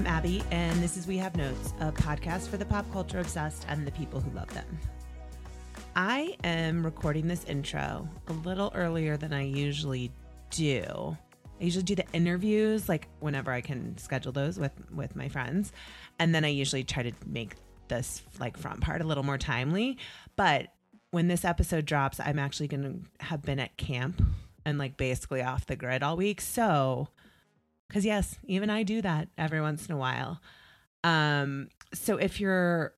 I'm Abby, and this is We Have Notes, a podcast for the pop culture obsessed and the people who love them. I am recording this intro a little earlier than I usually do. I usually do the interviews like whenever I can schedule those with with my friends, and then I usually try to make this like front part a little more timely. But when this episode drops, I'm actually going to have been at camp and like basically off the grid all week. So, because yes, even I do that every once in a while. Um, so if you're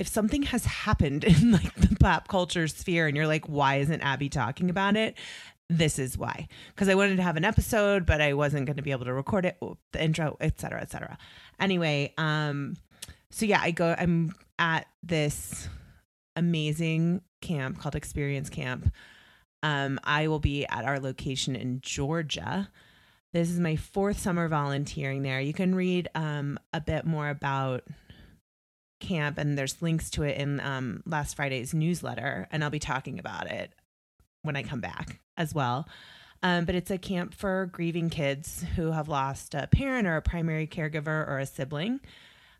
if something has happened in like the pop culture sphere and you're like, why isn't Abby talking about it? This is why. Because I wanted to have an episode, but I wasn't going to be able to record it, the intro, etc., etc. Anyway, um, so yeah, I go. I'm at this amazing camp called Experience Camp. Um, I will be at our location in Georgia. This is my fourth summer volunteering there. You can read um, a bit more about camp, and there's links to it in um, last Friday's newsletter, and I'll be talking about it when I come back as well. Um, but it's a camp for grieving kids who have lost a parent or a primary caregiver or a sibling.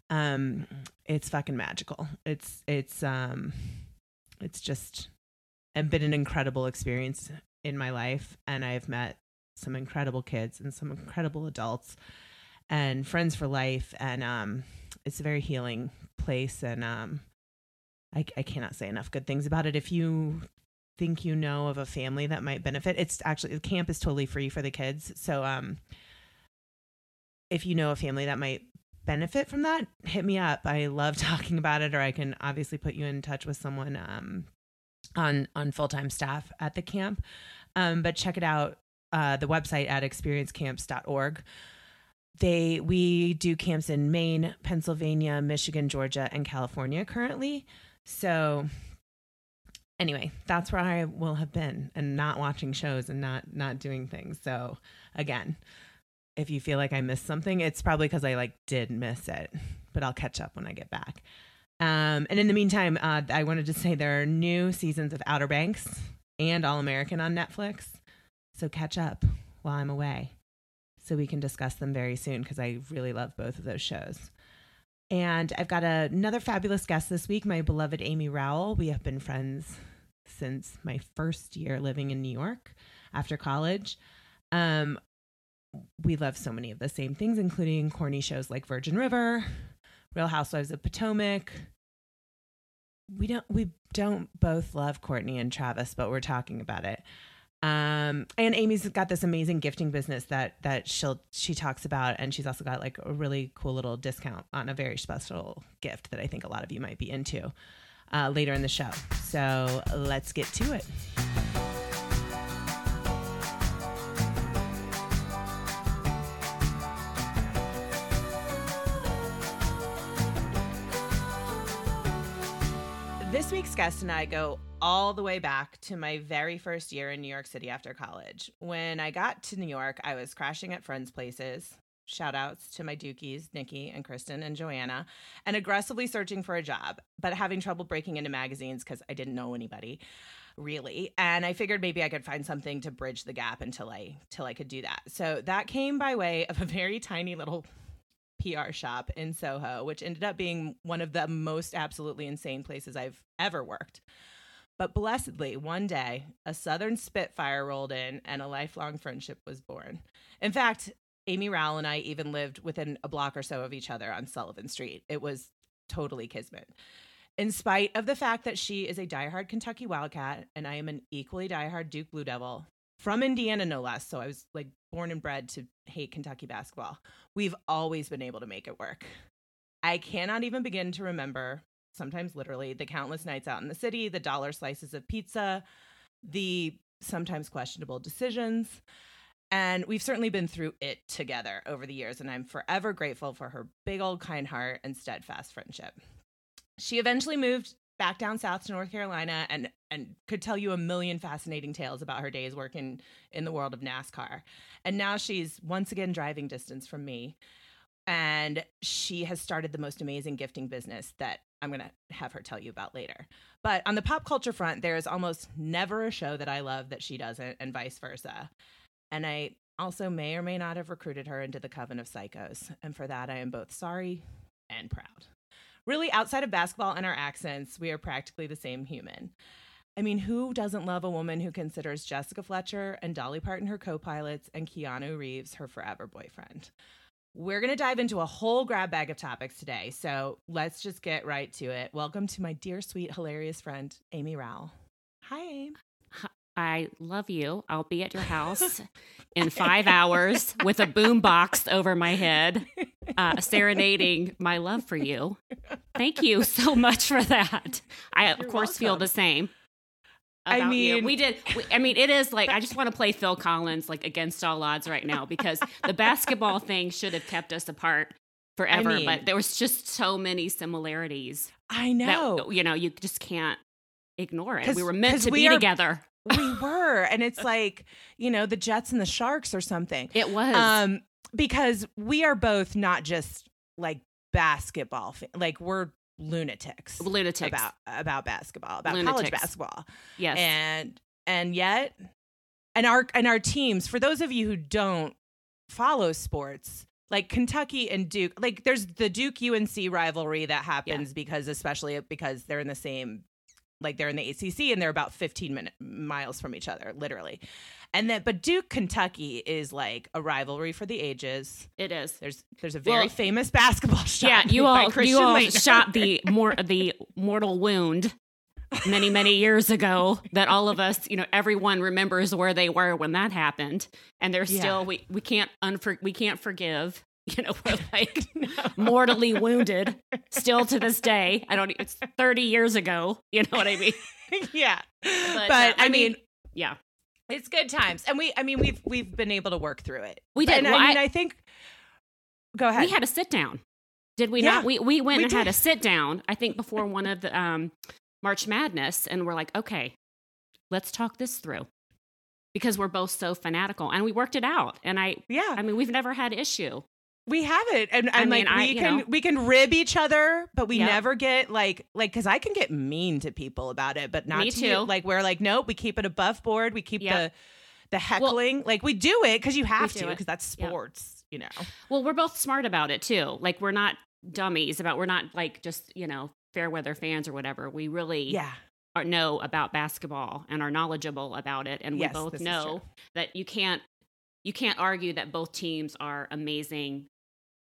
Um, it's fucking magical. It's it's um, it's just been an incredible experience in my life, and I've met some incredible kids and some incredible adults and friends for life, and um, it's a very healing place, and um, I, I cannot say enough good things about it. If you think you know of a family that might benefit, it's actually the camp is totally free for the kids, so um, if you know a family that might benefit from that, hit me up. I love talking about it, or I can obviously put you in touch with someone um, on on full time staff at the camp. Um, but check it out, uh, the website at experiencecamps.org. They we do camps in Maine, Pennsylvania, Michigan, Georgia, and California currently. So anyway, that's where I will have been and not watching shows and not not doing things. So again, if you feel like I missed something, it's probably because I like did miss it, but I'll catch up when I get back. Um, and in the meantime, uh, I wanted to say there are new seasons of Outer Banks and All American on Netflix. So catch up while I'm away so we can discuss them very soon because I really love both of those shows. And I've got a, another fabulous guest this week, my beloved Amy Rowell. We have been friends since my first year living in New York after college. Um, we love so many of the same things, including corny shows like Virgin River, Real Housewives of Potomac. We don't we don't both love Courtney and Travis, but we're talking about it. Um, and Amy's got this amazing gifting business that that she'll she talks about, and she's also got like a really cool little discount on a very special gift that I think a lot of you might be into uh, later in the show. So let's get to it. This week's guest and I go all the way back to my very first year in New York City after college. When I got to New York, I was crashing at friends' places. Shout outs to my Dukies, Nikki and Kristen and Joanna, and aggressively searching for a job, but having trouble breaking into magazines because I didn't know anybody really and i figured maybe i could find something to bridge the gap until i till i could do that so that came by way of a very tiny little PR shop in Soho, which ended up being one of the most absolutely insane places I've ever worked. But blessedly, one day, a Southern Spitfire rolled in and a lifelong friendship was born. In fact, Amy Rowell and I even lived within a block or so of each other on Sullivan Street. It was totally kismet. In spite of the fact that she is a diehard Kentucky Wildcat and I am an equally diehard Duke Blue Devil, from Indiana, no less. So I was like born and bred to hate Kentucky basketball. We've always been able to make it work. I cannot even begin to remember, sometimes literally, the countless nights out in the city, the dollar slices of pizza, the sometimes questionable decisions. And we've certainly been through it together over the years, and I'm forever grateful for her big old kind heart and steadfast friendship. She eventually moved back down south to North Carolina and and could tell you a million fascinating tales about her days working in the world of NASCAR. And now she's once again driving distance from me. And she has started the most amazing gifting business that I'm going to have her tell you about later. But on the pop culture front, there is almost never a show that I love that she doesn't, and vice versa. And I also may or may not have recruited her into the coven of psychos. And for that, I am both sorry and proud. Really, outside of basketball and our accents, we are practically the same human. I mean, who doesn't love a woman who considers Jessica Fletcher and Dolly Parton her co pilots and Keanu Reeves her forever boyfriend? We're going to dive into a whole grab bag of topics today. So let's just get right to it. Welcome to my dear, sweet, hilarious friend, Amy Rowell. Hi, Amy. I love you. I'll be at your house in five hours with a boom box over my head, uh, serenading my love for you. Thank you so much for that. I, You're of course, welcome. feel the same. I mean, you. we did. We, I mean, it is like I just want to play Phil Collins like against all odds right now because the basketball thing should have kept us apart forever, I mean, but there was just so many similarities. I know. That, you know, you just can't ignore it. We were meant to be are, together. We were, and it's like you know the Jets and the Sharks or something. It was um because we are both not just like basketball, like we're lunatics, lunatics about about basketball, about lunatics. college basketball. Yes, and and yet, and our and our teams. For those of you who don't follow sports, like Kentucky and Duke, like there's the Duke UNC rivalry that happens yeah. because, especially because they're in the same, like they're in the ACC and they're about 15 minute miles from each other, literally. And then, but Duke Kentucky is like a rivalry for the ages. It is. There's there's a very well, famous basketball shot. Yeah, you all you all shot the more the mortal wound many many years ago that all of us you know everyone remembers where they were when that happened and they're still we we can't unfor- we can't forgive you know we're like no. mortally wounded still to this day i don't it's 30 years ago you know what i mean yeah but, but uh, I, mean, mean yeah it's good times, and we. I mean, we've we've been able to work through it. We did. And, well, I mean, I, I, think. Go ahead. We had a sit down. Did we yeah, not? We we went we and did. had a sit down. I think before one of the um, March Madness, and we're like, okay, let's talk this through because we're both so fanatical, and we worked it out. And I, yeah, I mean, we've never had issue. We have it, and, and mean, like we I, can know. we can rib each other, but we yep. never get like like because I can get mean to people about it, but not Me to too. You. Like we're like, nope, we keep it above board. We keep yep. the the heckling. Well, like we do it because you have to because that's sports, yep. you know. Well, we're both smart about it too. Like we're not dummies about. We're not like just you know fair weather fans or whatever. We really yeah are, know about basketball and are knowledgeable about it, and yes, we both know that you can't you can't argue that both teams are amazing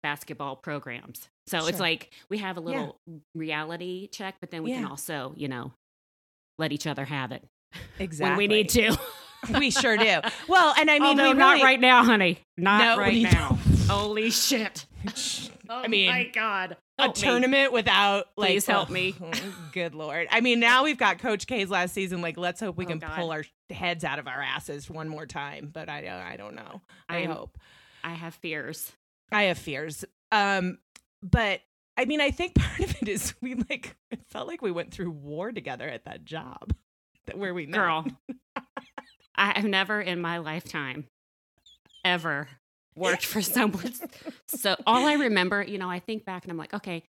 basketball programs. So sure. it's like we have a little yeah. reality check, but then we yeah. can also, you know, let each other have it. Exactly. when we need to. we sure do. Well, and I mean, Although really, not right now, honey. Not no, right now. Holy shit. oh I mean, my God. a me. tournament without like please help oh, me good lord i mean now we've got coach k's last season like let's hope we oh, can God. pull our heads out of our asses one more time but i uh, i don't know i I'm, hope i have fears I have fears. Um, but I mean, I think part of it is we like it felt like we went through war together at that job that where we met. Girl, I have never in my lifetime ever worked for someone. so all I remember, you know, I think back and I'm like, okay,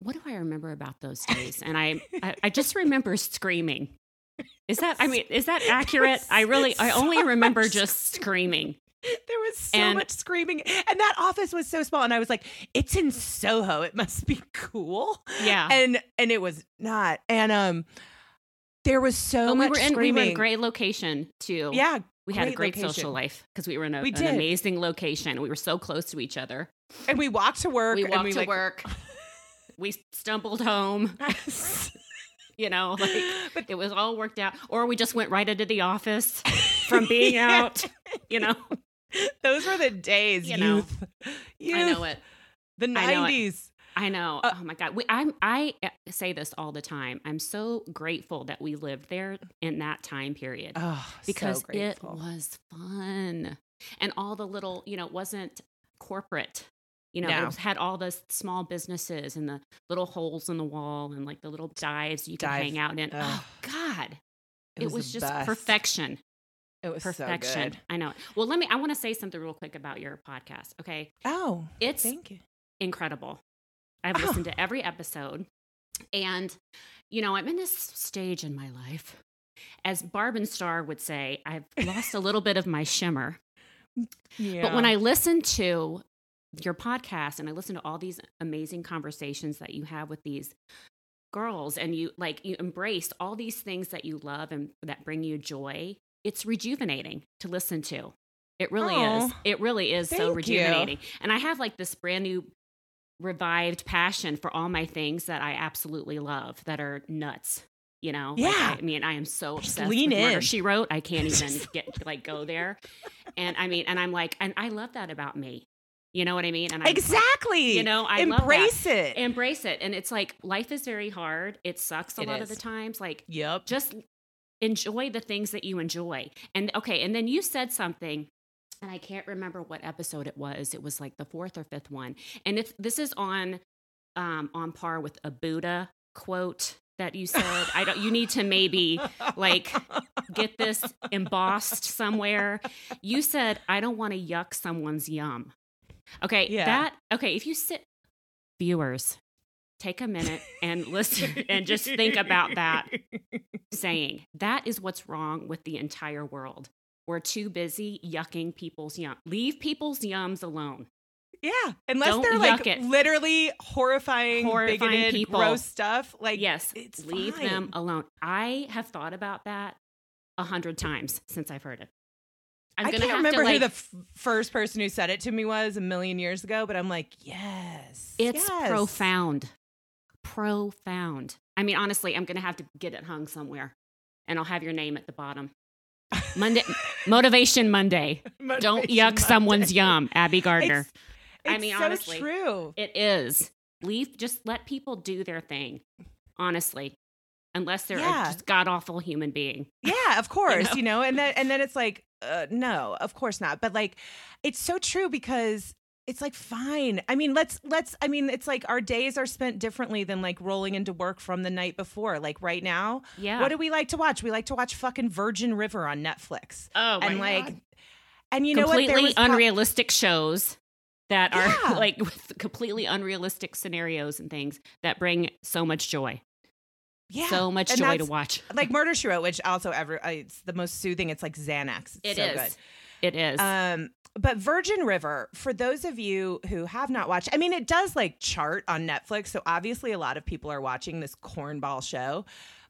what do I remember about those days? And I, I, I just remember screaming. Is that, I mean, is that accurate? I really, I only remember just screaming. There was so and, much screaming, and that office was so small. And I was like, "It's in Soho. It must be cool." Yeah, and and it was not. And um, there was so but much we were in, screaming. We were in a great location too. Yeah, we had a great location. social life because we were in a, we an amazing location. We were so close to each other, and we walked to work. We walked we to like, work. we stumbled home. you know, like but, it was all worked out. Or we just went right into the office from being yeah. out, you know. Those were the days, you know, youth. youth. I know it. The nineties. I know. Uh, oh my God. We, I'm, I uh, say this all the time. I'm so grateful that we lived there in that time period oh, because so it was fun. And all the little, you know, it wasn't corporate. You know, no. it had all the small businesses and the little holes in the wall and like the little dives you could Dive. hang out in. Ugh. Oh, God. It, it was, was just best. perfection. It was perfection. So I know. Well, let me. I want to say something real quick about your podcast. Okay. Oh, it's thank you. Incredible. I've oh. listened to every episode, and you know, I'm in this stage in my life, as Barb and Star would say, I've lost a little bit of my shimmer. Yeah. But when I listen to your podcast and I listen to all these amazing conversations that you have with these girls and you like you embrace all these things that you love and that bring you joy, it's rejuvenating to listen to. It really is. It really is so Thank you. rejuvenating. And I have like this brand new revived passion for all my things that I absolutely love that are nuts. You know, Yeah. I, I mean, I am so Just obsessed lean with Murder in. She Wrote. I can't even get like go there. And I mean, and I'm like, and I love that about me. You know what I mean? And I'm exactly. you know, I embrace it. embrace it. And it's like life is very hard. It sucks a It lot of the times. Like yep. just enjoy the things that you enjoy. And okay, and then you said something and I can't remember what episode it was. It was like the fourth or fifth one. And if this is on um on par with a Buddha quote that you said. I don't you need to maybe like get this embossed somewhere. You said I don't want to yuck someone's yum. Okay, Yeah. that okay, if you sit viewers take a minute and listen and just think about that saying. That is what's wrong with the entire world. We're too busy yucking people's yum. Leave people's yums alone. Yeah, unless Don't they're like it. literally horrifying, Horrifying bigoted, people. gross stuff. Like, yes, it's leave fine. them alone. I have thought about that a hundred times since I've heard it. I'm I can't have remember to, like, who the f- first person who said it to me was a million years ago, but I'm like, yes, It's yes. profound. Profound. I mean, honestly, I'm going to have to get it hung somewhere and I'll have your name at the bottom. Monday, Motivation Monday. Don't yuck Monday. someone's yum, Abby Gardner. It's, I mean, so honestly. true. It is. Leave, just let people do their thing, honestly, unless they're Yeah. a just god awful human being. Yeah, of course, know? you know, and then and then it's like, uh, no, of course not. But like, it's so true because it's like fine. I mean, let's let's. I mean, it's like our days are spent differently than like rolling into work from the night before. Like right now, Yeah. what do we like to watch? We like to watch fucking Virgin River on Netflix, oh, my and like, God. and you know what? completely was po- unrealistic shows that are Yeah. like with completely unrealistic scenarios and things that bring so much joy. yeah, so much and joy to watch. Like Murder She Wrote, which also ever uh, it's the most soothing. It's like Xanax. It's It so is. good. It is. Um, but Virgin River, for those of you who have not watched, I mean, it does like chart on Netflix, so obviously a lot of people are watching this cornball show,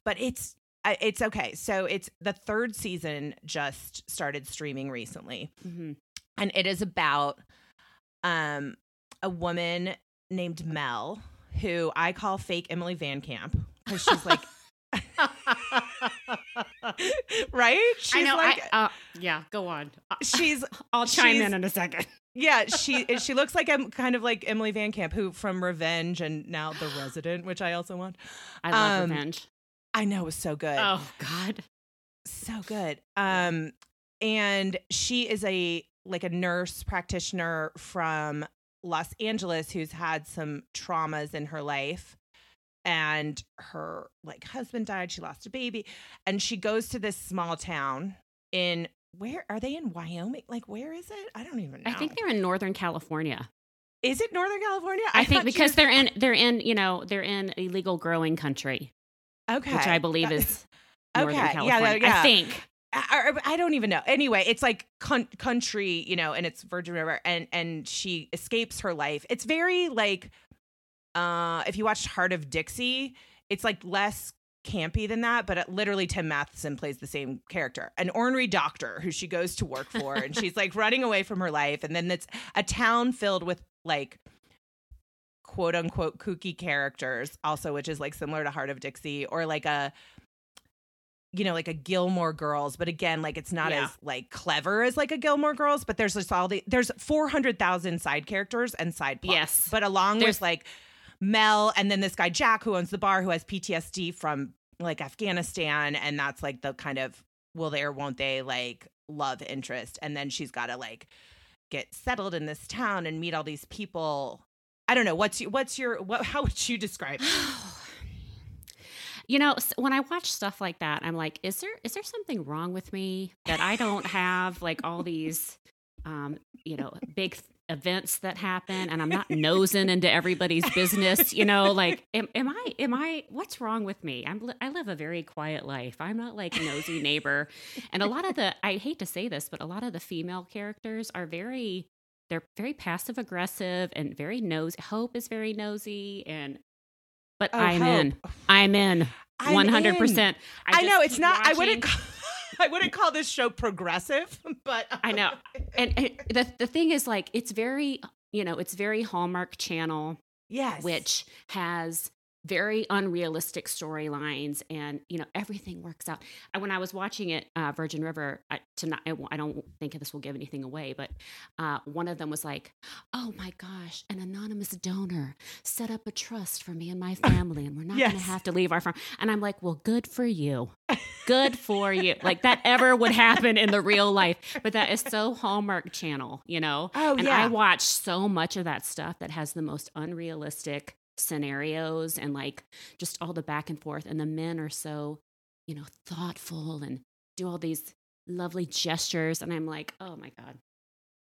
but it's it's okay. So it's the third season just started streaming recently, Mhm. and it is about um a woman named Mel who I call fake Emily VanCamp because she's like. right? She's I know. like I, uh, yeah, go on. She's I'll chime she's- in in a second. Yeah, she she looks like I'm kind of like Emily VanCamp, who from Revenge and now The Resident, which I also want. I love Um, revenge. I know it was so good, Oh God. so good. Um, and she is a like a nurse practitioner from Los Angeles who's had some traumas in her life, and her like husband died. She lost a baby, and she goes to this small town in where are they in Wyoming? Like where is it? I don't even know. I think they're in Northern California. is it Northern California? I, think because was- they're in they're in you know they're in illegal growing country, okay, which I believe That- is Northern Okay, yeah, California. yeah. I think. I, I I don't even know. Anyway, it's like con- country, you know, and it's Virgin River, and and she escapes her life. It's very like, uh, if you watched Hart of Dixie, it's like less campy than that, but it, literally Tim Matheson plays the same character, an ornery doctor who she goes to work for, and she's like running away from her life, and then it's a town filled with like quote unquote kooky characters also which is like similar to hart of dixie or like a you know like a gilmore girls but again like it's not Yeah. as like clever as like a gilmore girls but there's just all the there's 400000 side characters and side plots Yes. but along There's- with like mel and then this guy jack who owns the bar who has ptsd from like afghanistan and that's like the kind of will they or won't they like love interest. And then she's got to like get settled in this town and meet all these people. I don't know. What's your what's your what how would you describe You know, when I watch stuff like that, I'm like, is there is there something wrong with me that I don't have like all these, um, you know, big events that happen and I'm not nosing into everybody's business, you know, like am, am I am I what's wrong with me? I'm I live a very quiet life. I'm not like nosy neighbor. And a lot of the I hate to say this, but a lot of the female characters are very they're very passive aggressive and very nosy. Hope is very nosy and but Oh, I'm in. I'm in. I'm One hundred percent. I, know it's not. I wouldn't. Call, I wouldn't call this show progressive, but I know. And, and the the thing is, like, it's very, you know, it's very Hallmark Channel, yes, which has very unrealistic storylines, and you know, everything works out. I, when I was watching it, uh, Virgin River, I, tonight, I, I don't think this will give anything away, but uh, one of them was like, "Oh my gosh, an anonymous donor set up a trust for me and my family, and we're not going to have to leave our farm." And I'm like, "Well, good for you." Good for you. Like that ever would happen in the real life. But that is so Hallmark Channel, you know? Oh, and yeah. I watch so much of that stuff that has the most unrealistic scenarios and like just all the back and forth. And the men are so, you know, thoughtful and do all these lovely gestures. And I'm like, oh my God.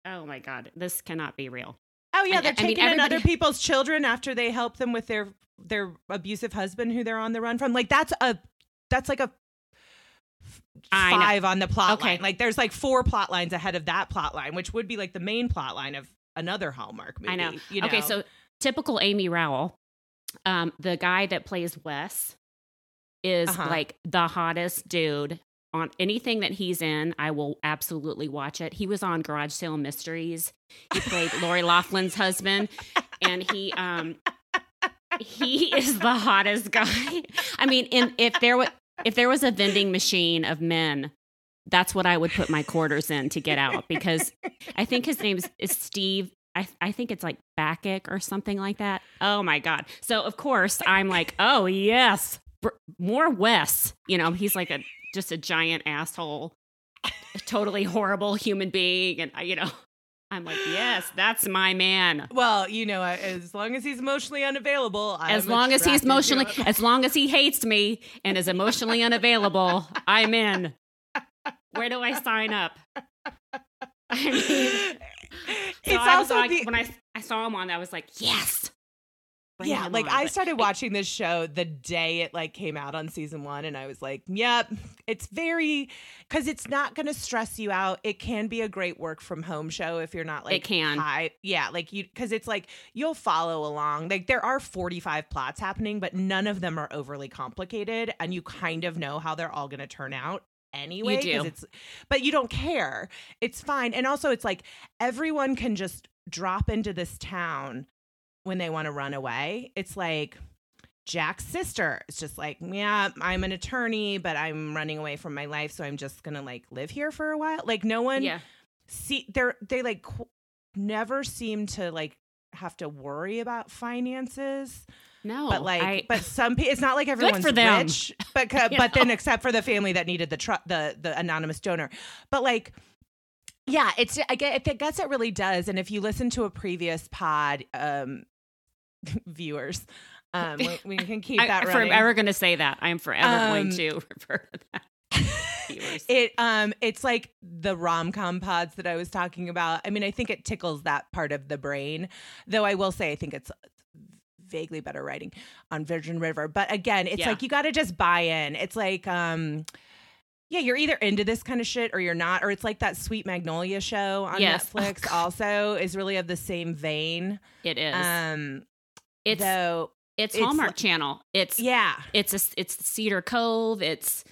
Oh my God. This cannot be real. Oh yeah, they're I mean, taking in other people's children after they help them with their their abusive husband who they're on the run from. Like that's a that's like a I five on the plot Okay. line. Like there's like four plot lines ahead of that plot line, which would be like the main plot line of another Hallmark movie. I know. You know? Okay, so typical Amy Rowell, um, the guy that plays Wes is Uh-huh. like the hottest dude on anything that he's in. I will absolutely watch it. He was on Garage Sale Mysteries. He played Lori Loughlin's husband, and he um he is the hottest guy. I mean, in if there was if there was a vending machine of men. That's what I would put my quarters in to get out because I think his name is, is Steve. I, I think it's like Bacic or something like that. Oh my God. So, of course, I'm like, oh, yes, Br- more Wes. You know, he's like a just a giant asshole, a totally horrible human being. And, I- you know, I'm like, yes, that's my man. well, you know, as long as he's emotionally unavailable, As I'm long as he's emotionally, as long as he hates me and is emotionally unavailable, I'm in. Where do I sign up? I mean, so it's I was like, the, when I I saw him on, I was like, yes. Bring yeah, like on. I But started watching this show the day it like came out on season one, and I was like, "Yep, it's very because it's not going to stress you out. It can be a great work from home show if you're not like it can. high, yeah, like you because it's like you'll follow along. Like there are 45 plots happening, but none of them are overly complicated, and you kind of know how they're all going to turn out anyway. 'cause because It's but you don't care. It's fine, and also it's like everyone can just drop into this town when they want to run away. It's like Jack's sister. It's just like, yeah, I'm an attorney, but I'm running away from my life, so I'm just gonna like live here for a while. Like no one yeah, see they're they like qu- never seem to like have to worry about finances. No, but like, I, but some people, it's not like everyone's rich. But but then except for the family that needed the tr- the the anonymous donor, but like. Yeah, it's I get I guess it really does. And if you listen to a previous pod, um, viewers, um, we, we can keep I, that running. forever going to say that. I am forever going Um, to refer to that. It um it's like the rom-com pods that I was talking about. I mean, I think it tickles that part of the brain. Though I will say I think it's vaguely better writing on Virgin River. But again, it's Yeah. like you got to just buy in. It's like um yeah, you're either into this kind of shit or you're not or it's like that Sweet Magnolia show on Yes. Oh, Netflix also is really of the same vein. it is. Um it's though it's it's Hallmark like- Channel. It's yeah. it's a, it's Cedar Cove. It's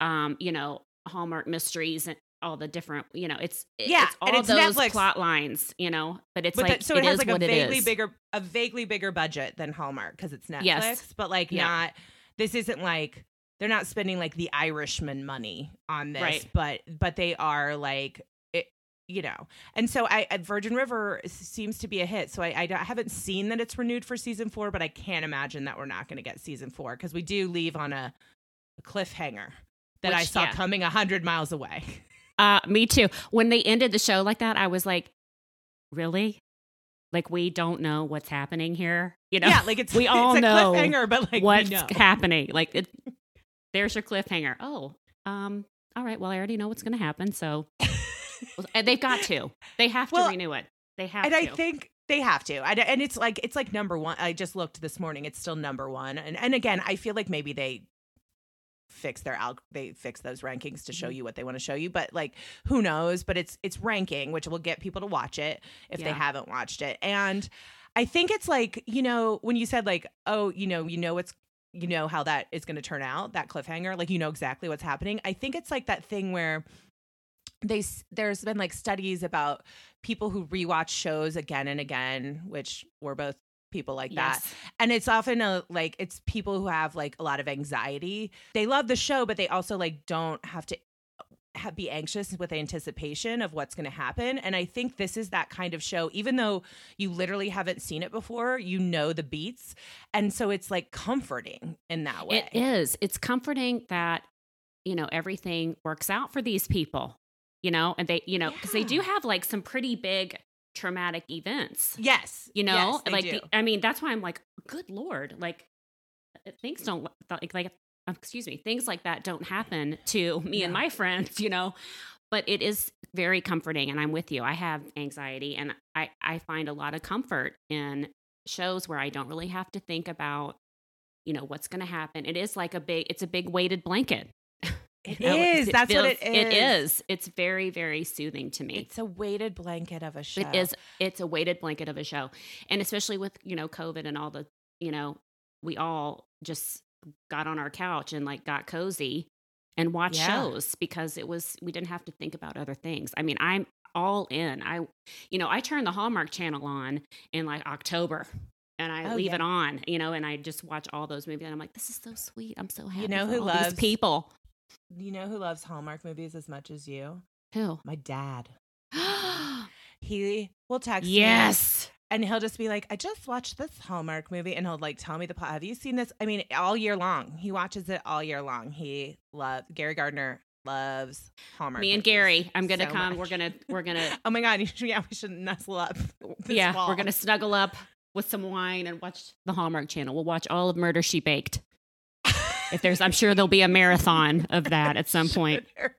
um you know Hallmark mysteries and all the different you know it's Yeah, it's all and it's those Netflix. plot lines you know but it's but like that, so it, has is like a vaguely bigger a vaguely bigger budget than Hallmark because it's Netflix. Yes. But like Yeah. not this isn't like they're not spending like the Irishman money on this, Right. but but they are like it, you know. And so I Virgin River seems to be a hit. So I, I, I haven't seen that it's renewed for season four, but I can't imagine that we're not going to get season four because we do leave on a, a cliffhanger that I saw yeah. coming a hundred miles away. Uh, me too. When they ended the show like that, I was like, really? Like we don't know what's happening here. You know, yeah, like it's we all a know cliffhanger, but like what's know. happening. Like it, there's your cliffhanger. Oh, um, all right. Well, I already know what's going to happen. So and they've got to. They have to Well, renew it. They have and to. I think they have to. And it's like it's like number one. I just looked this morning. It's still number one. And and again, I feel like maybe they fix their alg they fix those rankings to show Mhm. you what they want to show you but like who knows? But it's it's ranking which will get people to watch it if they haven't watched it. And i think it's like you know when you said like oh you know you know it's you know how that is going to turn out that cliffhanger like you know exactly what's happening. I think it's like that thing where they there's been like studies about people who rewatch shows again and again which we're both people like that. And it's often a like it's people who have like a lot of anxiety. They love the show but they also like don't have to have, be anxious with anticipation of what's going to happen. And i think this is that kind of show even though you literally haven't seen it before you know the beats. And so it's like comforting in that way. It is. It's comforting that, you know, everything works out for these people, you know, and they, you know, because they do have like some pretty big traumatic events, yes you know, yes, like, the, I mean, that's why I'm like, good Lord, like uh, things don't like, like, um, excuse me, things like that don't happen to me and my friends, you know, but it is very comforting. And I'm with you. I have anxiety and I, I find a lot of comfort in shows where I don't really have to think about, you know, what's going to happen. It is like a big, it's a big weighted blanket. It You know, is. That's what feels- it It is. is. It's very, very soothing to me. it's a weighted blanket of a show It is. It's a weighted blanket of a show, and especially with you know COVID and all the you know we all just got on our couch and like got cozy and watched Yeah. shows because it was we didn't have to think about other things. I mean, I'm all in. I you know I turn the Hallmark Channel on in like October. And I Oh, leave yeah. it on, you know, and I just watch all those movies, and I'm like, "This is so sweet. I'm so happy." You know for who loves- people? You know who loves hallmark movies as much as you Who? my dad he will text me yes. and he'll just be like, I just watched this Hallmark movie, and he'll like tell me the plot. Have you seen this? I mean, all year long. He watches it all year long. He loves Gary Gardner loves Hallmark. Me and Gary, I'm gonna so come. much. We're gonna we're gonna Oh my god! Yeah, we should nestle up. yeah, fall. we're gonna snuggle up with some wine and watch the Hallmark Channel. We'll watch all of Murder She Baked. If there's, I'm sure there'll be a marathon of that at some point. Sure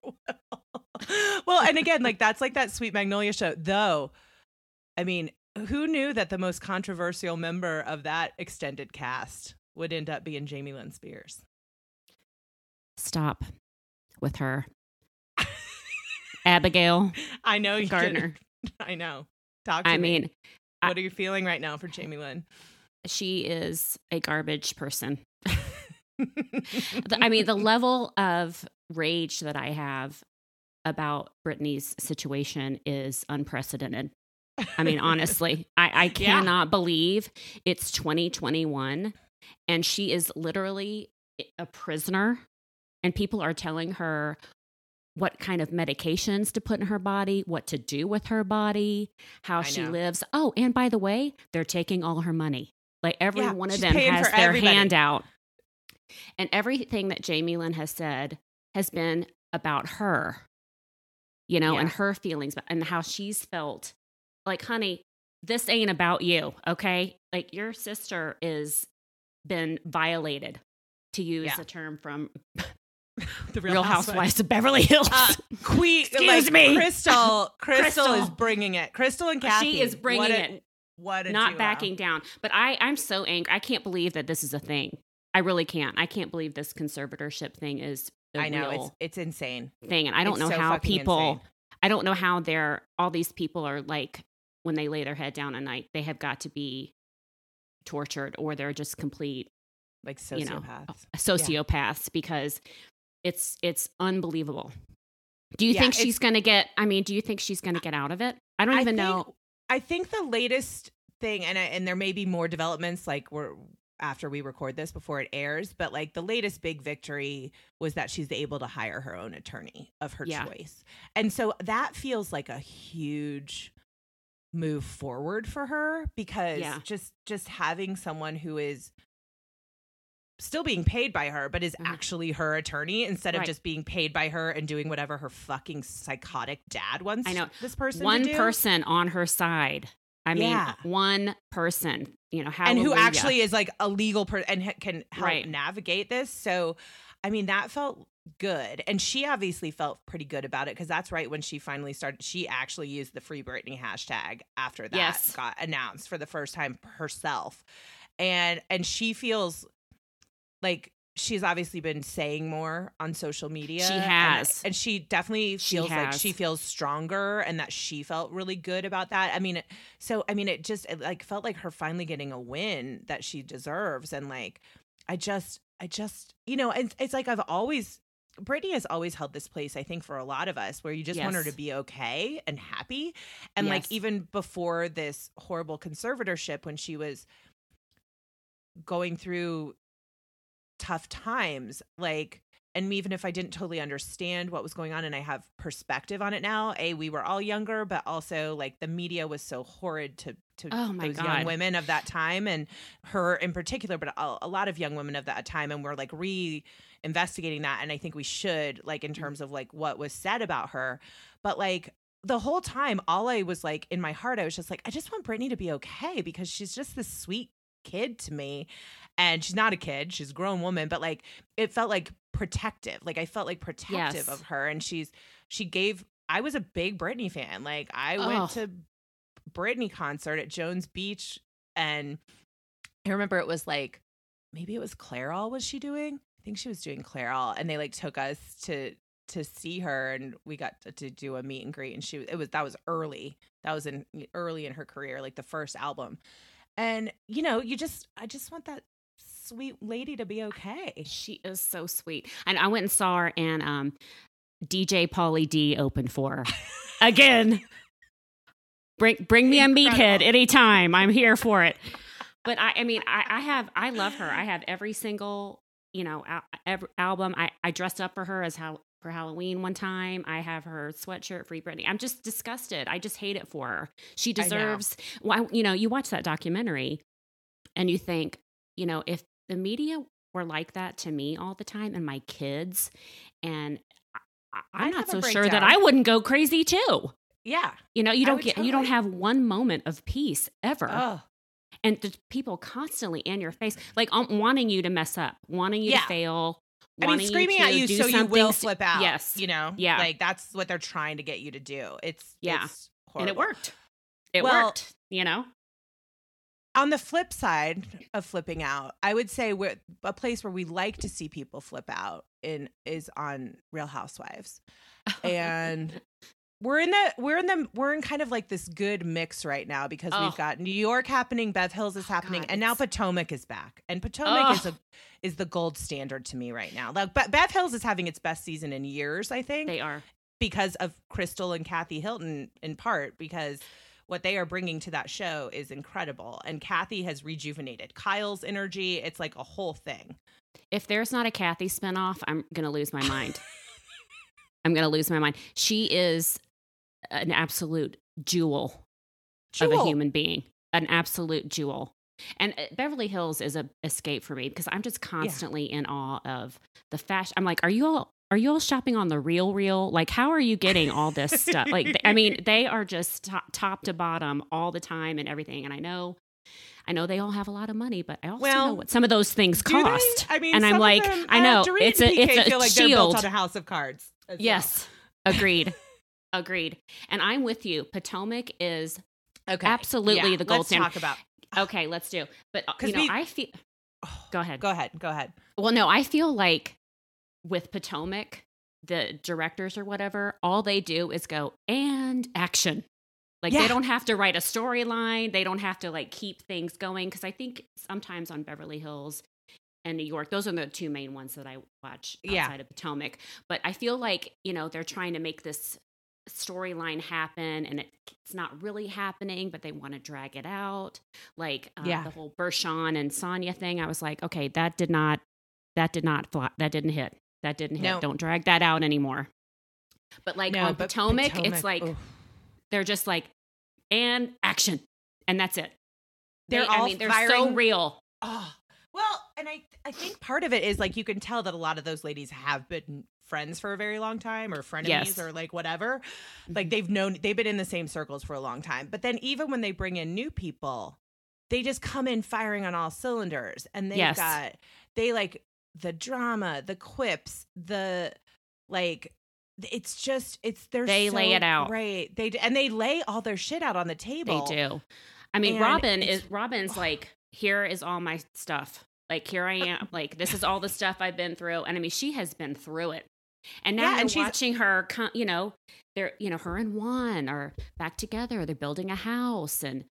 well, and again, like that's like that Sweet Magnolia show, though. I mean, who knew that the most controversial member of that extended cast would end up being Jamie Lynn Spears? Stop with her, Abigail I know you Gardner. I know. Talk to I me. mean, I- what are you feeling right now for Jamie Lynn? she is a garbage person. I mean, the level of rage that I have about Britney's situation is unprecedented. I mean, honestly, I, I Yeah. cannot believe it's 2021 and she is literally a prisoner, and people are telling her what kind of medications to put in her body, what to do with her body, how I she know. lives. Oh, and by the way, they're taking all her money. Like every Yeah, one of them has their everybody. handout. And everything that Jamie Lynn has said has been about her, you know, and her feelings and how she's felt. Like, honey, this ain't about you, okay? Like, your sister is been violated, to use Yeah. a term from the Real, Housewives of Beverly Hills. Uh, Queen, Excuse like, me. Crystal, Crystal. is bringing it. Crystal and Kathy. she is bringing what a, it, What a not duo. backing down. But I, I'm so angry. I can't believe that this is a thing. I really can't. I can't believe this conservatorship thing is I know it's it's insane. thing. And I don't It's know so how people. insane. I don't know how they're all these people are like when they lay their head down at night. They have got to be tortured, or they're just complete like you know, sociopaths. sociopaths because it's it's unbelievable. Do you Yeah, think she's going to get? I mean, do you think she's going to get out of it? I don't I even think- know. I think the latest thing, and I, and there may be more developments like we're after we record this before it airs, but like the latest big victory was that she's able to hire her own attorney of her Yeah. choice, and so that feels like a huge move forward for her because Yeah. just just having someone who is still being paid by her but is Mhm. actually her attorney instead of Right. just being paid by her and doing whatever her fucking psychotic dad wants I know. this person to One person on her side. I mean, Yeah. one person. You know, and who actually is like a legal person and ha- can help Right. navigate this. So, I mean, that felt good. And she obviously felt pretty good about it because that's right when she finally started. She actually used the Free Britney hashtag after that Yes. got announced for the first time herself. And and she feels like she's obviously been saying more on social media. She has. And, she definitely She feels like she feels stronger and that she felt really good about that. I mean, so I mean it just it like felt like her finally getting a win that she deserves and like I just I just you know, it's, it's like I've always Britney has always held this place, I think, for a lot of us, where you just want her to be okay and happy. And like even before this horrible conservatorship, when she was going through tough times, like, and even if I didn't totally understand what was going on and I have perspective on it now, A, we were all younger, but also like the media was so horrid to to Oh those young women of that time and her in particular, but a, a lot of young women of that time. And we're like re investigating that. And I think we should, like, Mm. in terms of like what was said about her. But like the whole time, all I was like in my heart, I was just like, I just want Britney to be okay because she's just this sweet kid to me. And she's not a kid, she's a grown woman, but like it felt like protective. Like I felt like protective Yes. of her. And she's, she gave, I was a big Britney fan. Like I Oh. went to Britney concert at Jones Beach and I remember it was like maybe it was Clairol was she doing? I think she was doing Clairol and they like took us to to see her and we got to, to do a meet and greet and she it was that was early. That was in early in her career, like the first album. And you know, you just I just want that sweet lady to be okay. She is so sweet. And I went and saw her and um DJ Pauly D opened for her. Again. Bring bring me a meathead Incredible. anytime. I'm here for it. But I I mean I, I have I love her. I have every single, you know, al- every album. I, I dressed up for her as how for Halloween one time. I have her sweatshirt, Free Britney. I'm just disgusted. I just hate it for her. She deserves. Why you know you watch that documentary, and you think you know if the media were like that to me all the time and my kids, and I, I'm not so sure that. I wouldn't go crazy too. Yeah. You know, you don't get you don't have one moment of peace ever Oh. and the people constantly in your face, like um, wanting you to mess up, wanting you Yeah. to fail. I mean, wanting screaming to at you so you will flip out. Yes, You know? Yeah. Like that's what they're trying to get you to do. It's Yeah. it's and it worked. It Well- worked. You know, on the flip side of flipping out, I would say we're, a place where we like to see people flip out in is on Real Housewives, and we're in the we're in the we're in kind of like this good mix right now because Oh. we've got New York happening, Bev Hills is Oh, happening, God, and now Potomac is back, and Potomac is Oh. a is the gold standard to me right now. Like Bev Hills is having its best season in years, I think they are. because of Crystal and Kathy Hilton in part because what they are bringing to that show is incredible and Kathy has rejuvenated Kyle's energy it's like a whole thing If there's not a Kathy spinoff, I'm gonna lose my mind. I'm gonna lose my mind. She is an absolute jewel, of a human being, an absolute jewel. And uh, Beverly Hills is a escape for me because I'm just constantly in awe of the fashion. I'm like, are you all are you all shopping on the real real? Like, how are you getting all this stuff? Like, I mean, they are just top, top to bottom all the time and everything. And I know, I know they all have a lot of money, but I also Well, know what some of those things cost. I mean and I'm like, them- I uh, know Dorit it's a PK it's a feel like they're built shield. on a house of cards as well. Yes, agreed, agreed. And I'm with you. Potomac is okay absolutely Yeah, the gold let's standard. talk about okay. Let's do. But uh, you know, we- I feel. Go ahead. go ahead go ahead Well, no, I feel like with Potomac, the directors or whatever, all they do is go and action. Like Yeah. they don't have to write a storyline. They don't have to like keep things going. Cause I think sometimes on Beverly Hills and New York, those are the two main ones that I watch outside Yeah. of Potomac. But I feel like, you know, they're trying to make this storyline happen and it, it's not really happening, but they want to drag it out. Like uh, Yeah. the whole Bershan and Sonja thing. I was like, okay, that did not that did not fly, that didn't hit. That didn't hit. No. Don't drag that out anymore. But like No, on but Potomac, Potomac, it's like oof. they're just like and action, and that's it. They- They're I all mean, they're so real. Oh, well, and I I think part of it is like you can tell that a lot of those ladies have been friends for a very long time or frenemies Yes. or like whatever. Mm-hmm. Like they've known they've been in the same circles for a long time. But then even when they bring in new people, they just come in firing on all cylinders and they've Yes. got they like the drama, the quips, the like it's just it's they're They lay it out. right they and they lay all their shit out on the table. They do. I mean, And Robyn is Robyn's like, here is all my stuff. Like here I am. Like this is all the stuff I've been through. And I mean, she has been through it. And now Yeah, and she's- watching her. You know, they're you know her and Juan are back together. They're building a house, and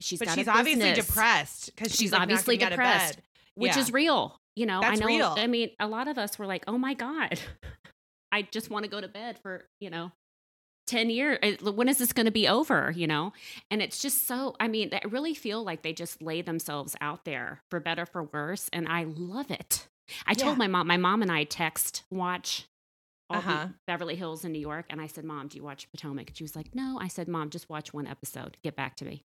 she's but got she's obviously depressed because she's, She's like, obviously getting out of depressed. which Yeah. is real. You know, That's I know. real. I mean, a lot of us were like, "Oh my god, I just want to go to bed for you know." 10 years when is this going to be over you know and it's just so i mean i really feel like they just lay themselves out there for better for worse and i love it i Yeah. told my mom my mom and i text watch all the Uh-huh. beverly hills in new york and i said mom do you watch potomac and she was like no i said mom just watch one episode get back to me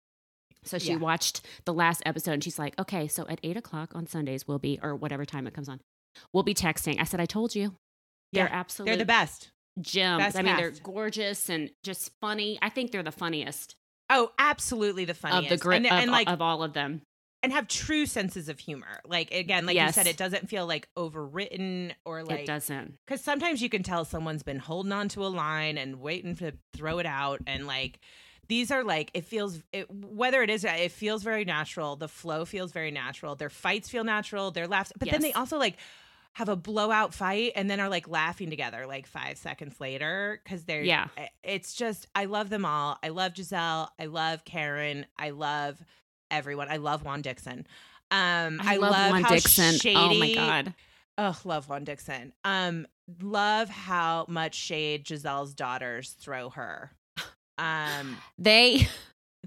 so she Yeah. watched the last episode and she's like okay so at eight o'clock on sundays we'll be or whatever time it comes on we'll be texting. I said i told you. They're Yeah, absolute they're the best. gems. Best i mean they're gorgeous and just funny. I think they're the funniest oh absolutely the funniest of the grit and, of, and like of all of them. and have true senses of humor. Like again like Yes. you said it doesn't feel like overwritten or like. it doesn't. because sometimes you can tell someone's been holding on to a line and waiting to throw it out and like these are like it feels it, whether it is it feels very natural the flow feels very natural their fights feel natural their laughs but then they also like have a blowout fight and then are like laughing together like five seconds later because they're Yeah. it's just i love them all i love gizelle i love karen i love everyone i love juan dixon um i, love, Juan how Dixon. shady oh my god Oh, love Juan Dixon. Um, love how much shade Gizelle's daughters throw her. Um, they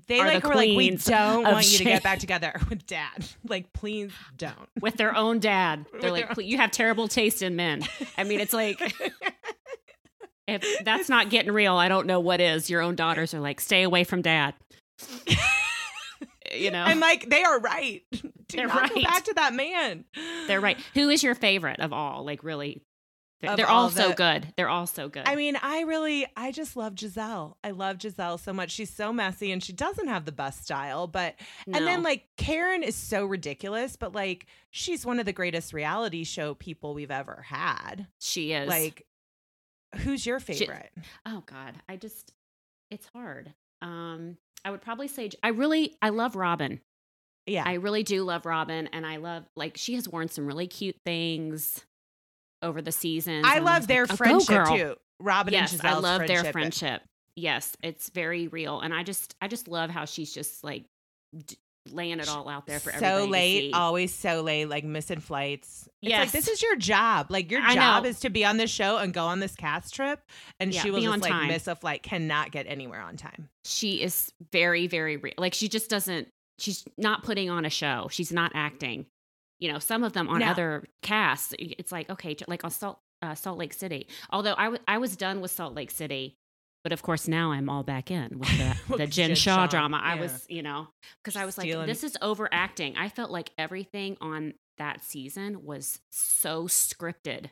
they Are the like were like, we don't want you to get back together with dad. Like, please don't. with their own dad they're like own- you have terrible taste in men i mean it's like if that's not getting real i don't know what is your own daughters are like stay away from dad you know and like they are right. Do They're right. back to that man. they're right who is your favorite of all like really they're, they're all all so the- good they're all so good I mean, I really, I just love Gizelle. I love Gizelle so much. She's so messy and she doesn't have the best style, but And then like Karen is so ridiculous, but like she's one of the greatest reality show people we've ever had. she is Like who's your favorite? oh god i just it's hard um i would probably say i really i love robyn yeah. I really do love Robyn, and I love like she has worn some really cute things over the seasons. I love their like, "Oh, friendship girl." too. Robyn Yes, and Gizelle's I love friendship. their friendship. Yes, it's very real, and I just I just love how she's just like d- laying it all out there for everybody so to late, always so late, like missing flights. It's like this is your job. Like your I job know. is to be on this show and go on this cast trip, and Yeah, she will just like time. miss a flight, cannot get anywhere on time. she is very very real. Like she just doesn't. She's not putting on a show. She's not acting. You know, some of them on other casts, it's like okay, like on Salt uh, Salt Lake City. Although I I was done with Salt Lake City, but of course now I'm all back in with the the Jen, Jen Shah, Shah, drama. I was, you know, because I was Stealing- like, this is overacting. I felt like everything on that season was so scripted,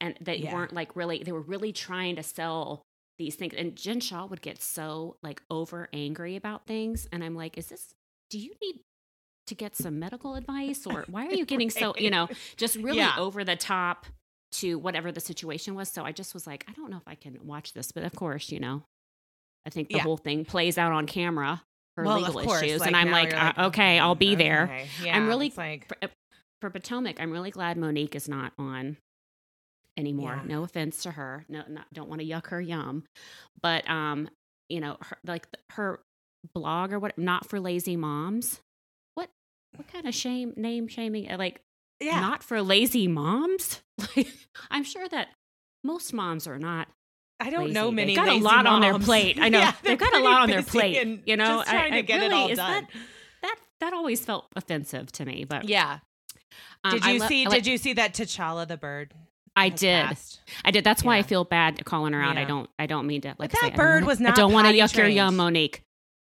and they Yeah. weren't like really. They were really trying to sell these things. And Jen Shah would get so like over angry about things, and I'm like, is this? Do you need? To get some medical advice, or why are you getting so, you know, just really Yeah. over the top to whatever the situation was. So I just was like, I don't know if I can watch this, but of course, you know, I think the Yeah. whole thing plays out on camera for Well, legal course, issues, like, and I'm now like, uh, okay, I'll be there. Okay, I'm really like For, uh, for Potomac, I'm really glad Monique is not on anymore. Yeah. No offense to her, no, not, don't want to yuck her yum, but um, you know, her, like her blog or what, not for lazy moms. What kind of shame name shaming? uh, Like yeah. not for lazy moms. Like, I'm sure that most moms are not. I don't lazy. know many. They've got a lot on their plate. I know. Yeah, They've got a lot on their plate, you know, just trying I- to get it all done. that- That that always felt offensive to me. But yeah. um, Did you lo- see? I did you see that T'Challa the bird? I did. passed? I did. That's why I feel bad calling her out. I don't. I don't mean to. Like that I say, bird was I don't want to yuck your yum. Monique.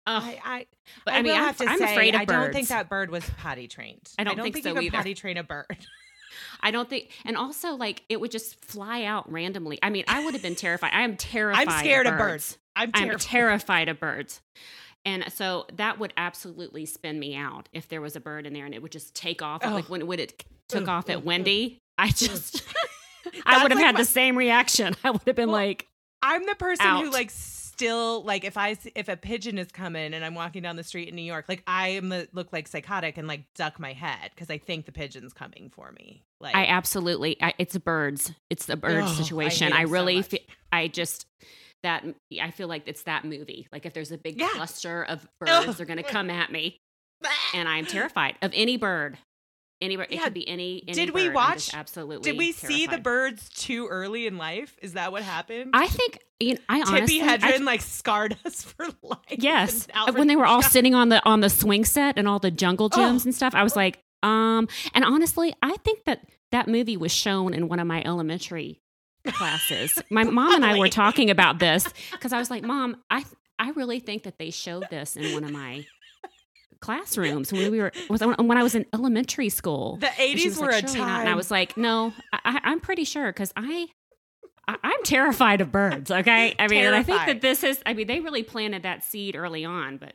Ugh. I, I, but I, I, mean, I'm, have to I'm say, afraid of I birds. don't think that bird was potty trained. I don't think think so you can either. potty train a bird. I don't think, and also like it would just fly out randomly. I mean, I would have been terrified. I am terrified. I'm scared of birds. birds. I'm I'm terrified. terrified of birds. And so that would absolutely spin me out if there was a bird in there and it would just take off. Oh. Like when, when it took Ugh, off at ugh. Wendy, I just, I would have like had my- the same reaction. I would have been Well, like, I'm the person who Out. like still like if I if a pigeon is coming and I'm walking down the street in New York, like I am the, look like psychotic and like duck my head because I think the pigeon's coming for me. Like I absolutely, I, it's birds. It's the bird Oh, situation. I, so really, much. fe- I just, that, I feel like it's that movie. Like if there's a big Yeah. cluster of Ugh. birds, they're going to come at me. And I'm terrified of any bird. Any bird. It Yeah. could be any, any Did we. Watch- absolutely Did we see the birds too early in life? Is that what happened? I think, you know, I honestly, Tippi I Hedren like scarred us for life. Yes, when they were all sitting on the on the swing set and all the jungle Oh. gyms and stuff, I was like, um. And honestly, I think that that movie was shown in one of my elementary classes. My mom and I were talking about this because I was like, Mom, I I really think that they showed this in one of my classrooms when we were was when I was in elementary school. the 80s were like, a "Surely time. not." And I was like, no, I, I'm pretty sure because I, I, I'm terrified of birds. Okay, I mean, I think that this is. I mean, they really planted that seed early on, but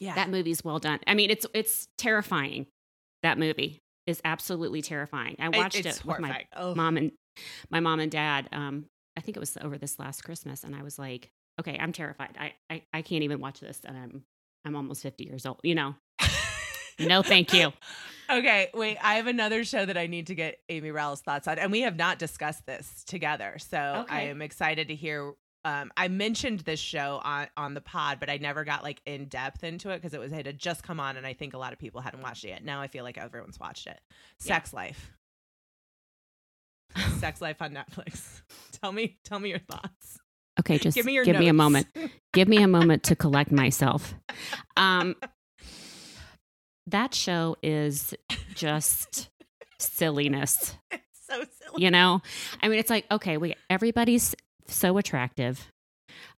yeah. that movie's well done. I mean, it's it's terrifying. That movie is absolutely terrifying. I watched it's it with my. Oh. mom and my mom and dad. Um, I think it was over this last Christmas, and I was like, okay, I'm terrified. I I, I can't even watch this, and I'm I'm almost 50 years old. You know, no, thank you. Okay, wait. I have another show that I need to get Amy Rowell's thoughts on, and we have not discussed this together. So I am excited to hear. Um, I mentioned this show on on the pod, but I never got like in depth into it because it was it had just come on, and I think a lot of people hadn't watched it yet. Now I feel like everyone's watched it. Yeah. Sex Life. Sex Life on Netflix. Tell me, tell me your thoughts. Okay, just Give me your give me a moment. Give me a moment to collect myself. Um, that show is just silliness. It's so silly. You know, I mean, it's like okay, we everybody's so attractive.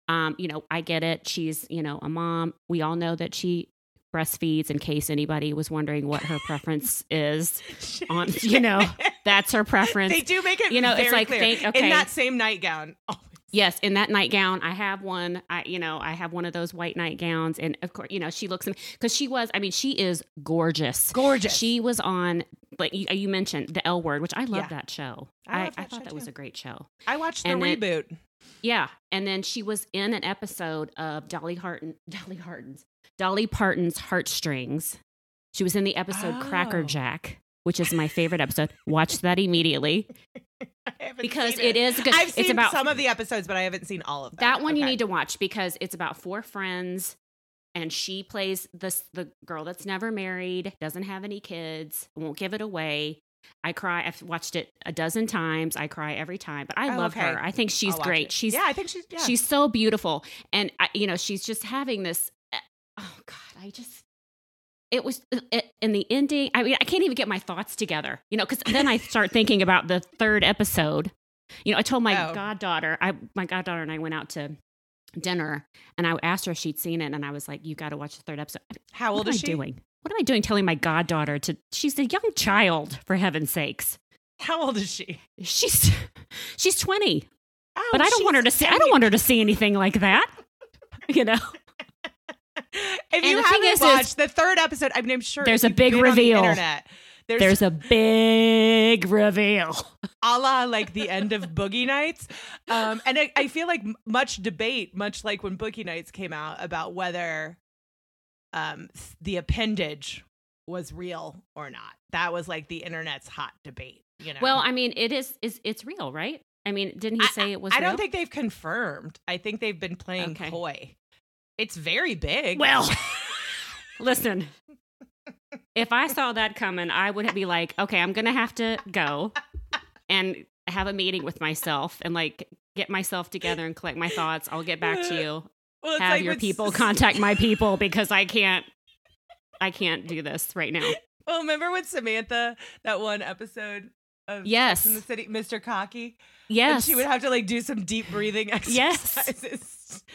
Um, you know, I get it. She's you know a mom. We all know that she breastfeeds. In case anybody was wondering what her preference is, on you know that's her preference. they do make it. You know, it's like, clear. okay. in that same nightgown. Yes, in that nightgown, I have one. I, you know, I have one of those white nightgowns, and of course, you know, she looks because she was. I mean, she is gorgeous. gorgeous. She was on, like you, you mentioned, the L Word, which I love Yeah. that show. I I, love I, thought show that was a great show. I watched the and then- reboot. Yeah, and then she was in an episode of Dolly Parton, Dolly Parton's, Dolly Parton's Heartstrings. She was in the episode Cracker Oh. Jack, which is my favorite episode. Watch that immediately because seen it is good. I've it's seen about some of the episodes, but I haven't seen all of them. That one you need to watch because it's about four friends and she plays this the girl that's never married, doesn't have any kids, won't give it away. I cry. I've watched it a dozen times. I cry every time, but I Oh, love okay. her. I think she's I'll great. it. She's yeah, I think she's yeah. she's so beautiful, and I, you know she's just having this. eh, Oh God, I just it was it, in the ending. I mean, I can't even get my thoughts together, you know, because then I start thinking about the third episode. You know, I told my Oh. goddaughter, I my goddaughter and I went out to dinner, and I asked her if she'd seen it, and I was like, "You got to watch the third episode." How what old am is I she? doing? What am I doing? Telling my goddaughter to? She's a young child, for heaven's sakes. How old is she? She's she's twenty, Oh, but I don't want her to see. I don't want her to see anything like that. You know. If you haven't is, watched the third episode, I mean, I'm sure There's a big on the reveal. internet, there's, There's a big reveal. a la like the end of Boogie Nights, um, and I, I feel like much debate, much like when Boogie Nights came out, about whether um, the appendage was real or not. That was like the internet's hot debate. You know. Well, I mean, it is is it's real, right? I mean, didn't he I- say it was? I don't think they've confirmed. I think they've been playing Okay. coy. It's very big. Well, listen. If I saw that coming, I would be like, okay, I'm gonna have to go and have a meeting with myself and like get myself together and collect my thoughts. I'll get back to you. Well, Have like your people contact my people because I can't. I can't do this right now. Well, remember when Samantha that one episode of Yes. in the City, Mr. Cocky, and Yes, she would have to like do some deep breathing Yes.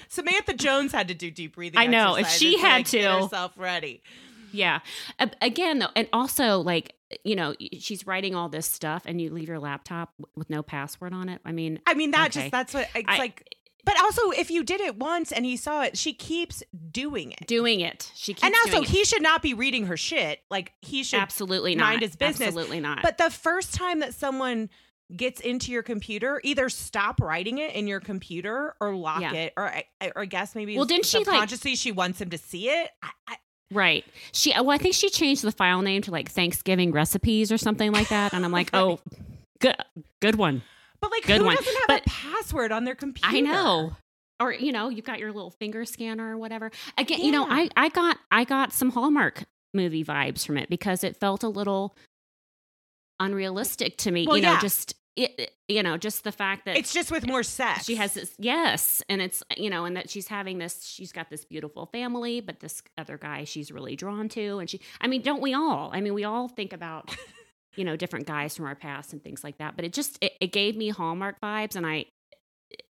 Samantha Jones had to do deep breathing. I know. If she had like, get to- herself ready. Yeah. Again, though, and also like you know, she's writing all this stuff, and you leave your laptop with no password on it. I mean, I mean, that Okay. just that's what it's I- like. But also, if you did it once and he saw it, she keeps doing it. doing it. She keeps and also, he should not be reading her shit. Like he should. absolutely not mind his business. Absolutely not. But the first time that someone gets into your computer, either stop writing it in your computer or lock Yeah. it, or I, or I guess maybe Well, didn't she, like- subconsciously she wants him to see it. I, I, right. She uh, well, I think she changed the file name to like Thanksgiving recipes or something like that. And I'm like, oh, good, good one. but like, Good who one. doesn't have But- a password on their computer? I know. Or you know, you've got your little finger scanner or whatever. Again, you know, I I got I got some Hallmark movie vibes from it because it felt a little unrealistic to me. Well, you know, yeah. just it, you know, just the fact that It's just with more sex. she has this yes and it's you know and that she's having this she's got this beautiful family but this other guy she's really drawn to and she i mean don't we all i mean we all think about you know different guys from our past and things like that but it just it, it gave me hallmark vibes and i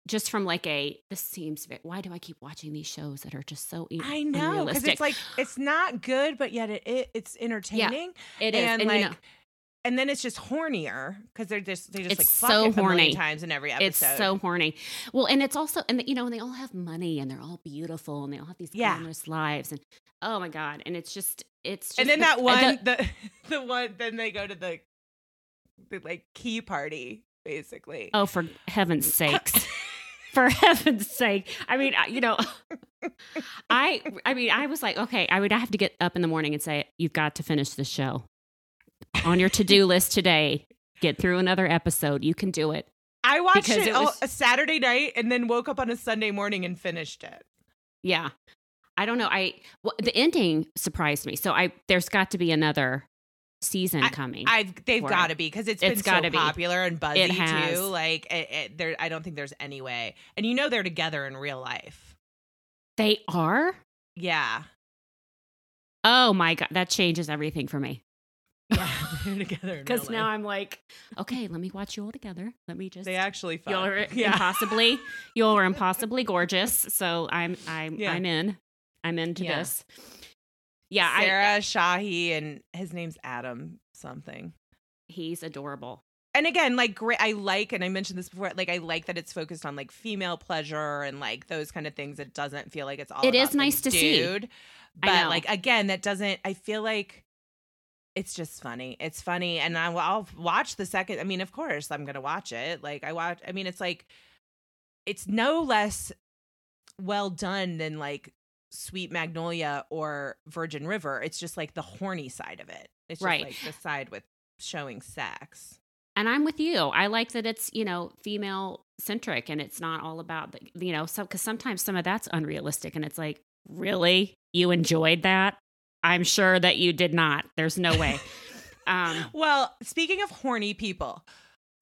just from like a this seems why do i keep watching these shows that are just so e- I know because it's like it's not good, but yet it, it it's entertaining. it is and, and, like, you know and then it's just hornier because they're just they just It's like fuck so it a million horny. times in every episode. it's so horny well and it's also and you know and they all have money and they're all beautiful and they all have these Yeah. glamorous lives and oh my god and it's just it's just and then that one the- the the one then they go to the the like key party basically. Oh, for heaven's sakes. for heaven's sake. I mean, you know, I I mean, I was like, okay, I would have to get up in the morning and say, you've got to finish the show. On your to-do list today, get through another episode. You can do it. I watched because it, it was- a Saturday night and then woke up on a Sunday morning and finished it. Yeah. I don't know. I well, the ending surprised me. So I there's got to be another season coming. I've they've for got it. to be because it's It's been so gotta be. popular and buzzy too. Like it, it, there, I don't think there's any way. And you know they're together in real life. they are? Yeah, Oh my god, that changes everything for me. Yeah, they're together Because now. I'm like, okay, let me watch you all together. Let me just they actually fuck. You're yeah. impossibly, you're impossibly gorgeous. So I'm, I'm, Yeah. I'm in. I'm into Yeah. this. Yeah, I, Sarah Shahi and his name's Adam something. he's adorable. And again, like great, I like, and I mentioned this before. Like I like that it's focused on like female pleasure and like those kind of things. It doesn't feel like it's all. It is nice to see. dude. I But like again, that doesn't. I feel like it's just funny. It's funny, and I, I'll watch the second. I mean, of course, I'm gonna watch it. Like I watch. I mean, it's like it's no less well done than like Sweet Magnolia or Virgin River. It's just like the horny side of it. It's just Right. like the side with showing sex. And I'm with you. I like that it's, you know, female centric and it's not all about, the, you know, so, cause sometimes some of that's unrealistic and it's like, really? You enjoyed that? I'm sure that you did not. There's no way. um, Well, speaking of horny people,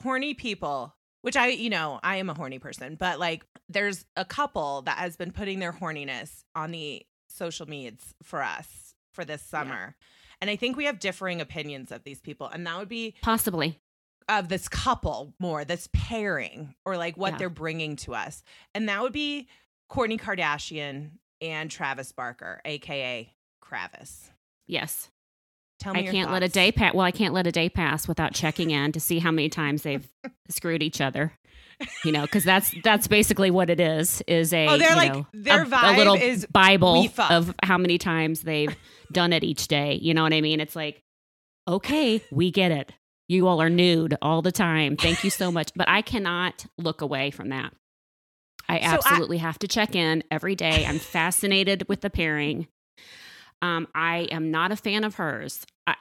horny people, which I, you know, I am a horny person, but like there's a couple that has been putting their horniness on the social medias for us for this summer. And I think we have differing opinions of these people. And that would be possibly. of this couple more, this pairing, or like what Yeah. they're bringing to us. And that would be Kourtney Kardashian and Travis Barker, AKA Kravis. Yes. Tell me I can't let a day pass. Well, I can't let a day pass without checking in to see how many times they've screwed each other. You know, because that's that's basically what it is. Is a Oh, they're like- know, their a, a little is, Bible of how many times they've done it each day. You know what I mean? It's like, okay, we get it. You all are nude all the time. Thank you so much. But I cannot look away from that. I So I- absolutely have to check in every day. I'm fascinated with the pairing. Um, I am not a fan of hers. I,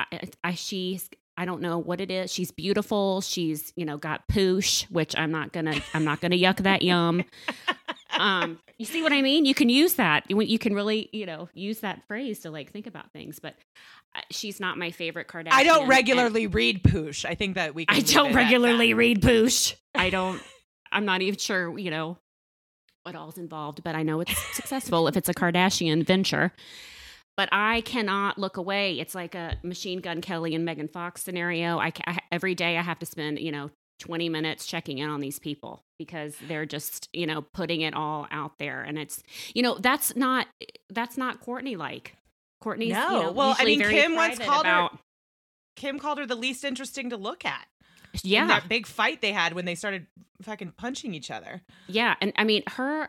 I, I she's I don't know what it is. She's beautiful. She's you know got poosh, which I'm not gonna I'm not gonna yuck that yum. Um, you see what I mean? You can use that. You, you can really you know use that phrase to like think about things. But uh, she's not my favorite Kardashian. I don't and regularly read Poosh. I think that we. Can I don't regularly read poosh. I don't. I'm not even sure. You know what all's involved, but I know it's successful if it's a Kardashian venture. But I cannot look away. It's like a Machine Gun Kelly and Megan Fox scenario. I, I every day I have to spend you know 20 minutes checking in on these people because they're just you know putting it all out there, and it's you know that's not that's not Kourtney like. Kourtney's No. you know, Well, I mean, Kim once called her- Kim called her the least interesting to look at. yeah that big fight they had when they started fucking punching each other. Yeah, and I mean her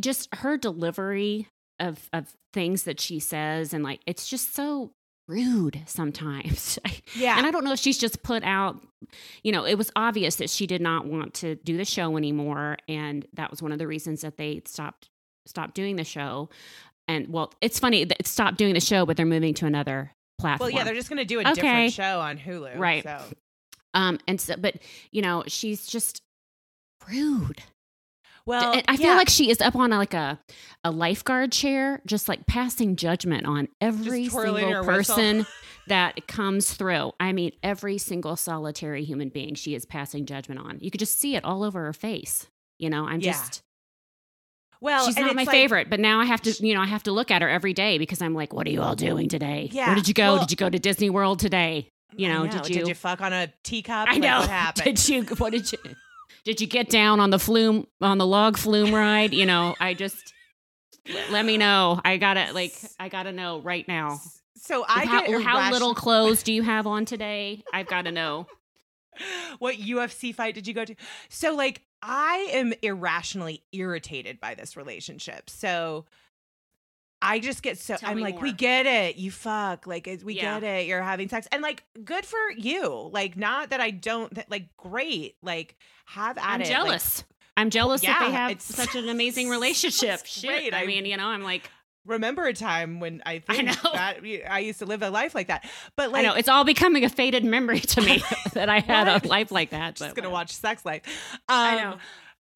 just her delivery of of things that she says and like it's just so rude sometimes. Yeah. And I don't know if she's just put out, you know, it was obvious that she did not want to do the show anymore and that was one of the reasons that they stopped stopped doing the show. And well, it's funny that it stopped doing the show but they're moving to another platform. Well, yeah, they're just going to do a Okay. different show on Hulu. Right. So. um and so but you know, she's just rude. Well, I feel yeah. like she is up on a, like a a lifeguard chair, just like passing judgment on every single whistle. person that comes through. I mean, every single solitary human being she is passing judgment on. You could just see it all over her face. You know, I'm Yeah. just well, she's not my like- favorite, but now I have to, you know, I have to look at her every day because I'm like, what are you all doing today? Yeah. Where did you go? Well- did you go to Disney World today? You I know, did you? Did you fuck on a teacup? I Like, know. what happened. Did you? What did you? Did you get down on the flume on the log flume ride? You know, I just let me know. I gotta like I gotta know right now. So I how, get how little clothes do you have on today? I've got to know. what UFC fight did you go to? So like I am irrationally irritated by this relationship. So I just get so Tell I'm like, we get it. You fuck. Like we Yeah. get it. You're having sex. And like good for you. Like not that I don't that, like great. Like have at I'm it. Like, jealous. I'm jealous that they have it's- such an amazing relationship. Shit. great. I I- mean, you know, I'm like, remember a time when I I know. that I used to live a life like that. But like I know it's all becoming a faded memory to me that I had a life like that. just but gonna whatever. watch Sex Life. Um, I know.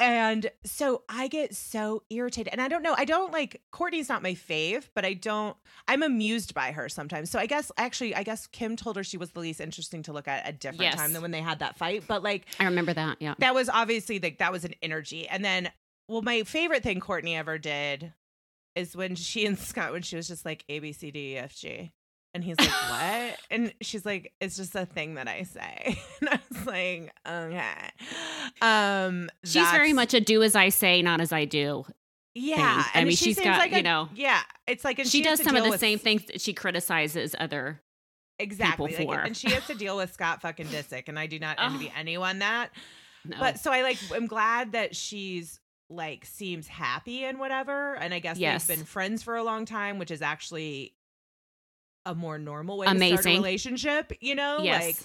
And so I get so irritated. And I don't know, I don't like Kourtney's not my fave, but I don't I'm amused by her sometimes. So I guess actually I guess Kim told her she was the least interesting to look at at a different Yes. time than when they had that fight. But like I remember that. Yeah. that was obviously like that was an energy. And then well, my favorite thing Courtney ever did is when she and Scott when she was just like A B C D E F G. And he's like, What? and she's like, It's just a thing that I say. And I was like, Okay. Um She's very much a do as I say, not as I do. yeah. thing. I and mean, she she's got, like you a- know- Yeah. It's like and she, has does some of the with- same things that she criticizes other. exactly people like, and she has to deal with Scott fucking Disick, and I do not envy Oh. anyone that. No. But so I like I'm glad that she's like seems happy and whatever. And I guess Yes. they've been friends for a long time, which is actually a more normal way to start a relationship, you know? yes. Like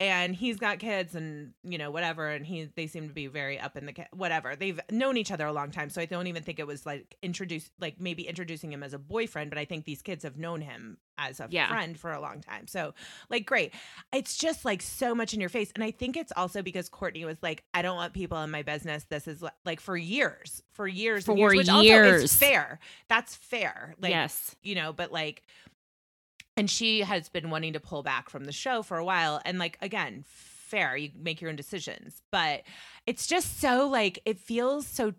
and he's got kids and you know whatever and he they seem to be very up in the whatever they've known each other a long time so i don't even think it was like introduce like maybe introducing him as a boyfriend but i think these kids have known him as a Yeah. friend for a long time so like great it's just like so much in your face and i think it's also because kourtney was like i don't want people in my business this is like for years for years and For years, which also years. fair that's fair like yes. you know, but like, and she has been wanting to pull back from the show for a while. And like, again, fair, you make your own decisions, but it's just so like, it feels so.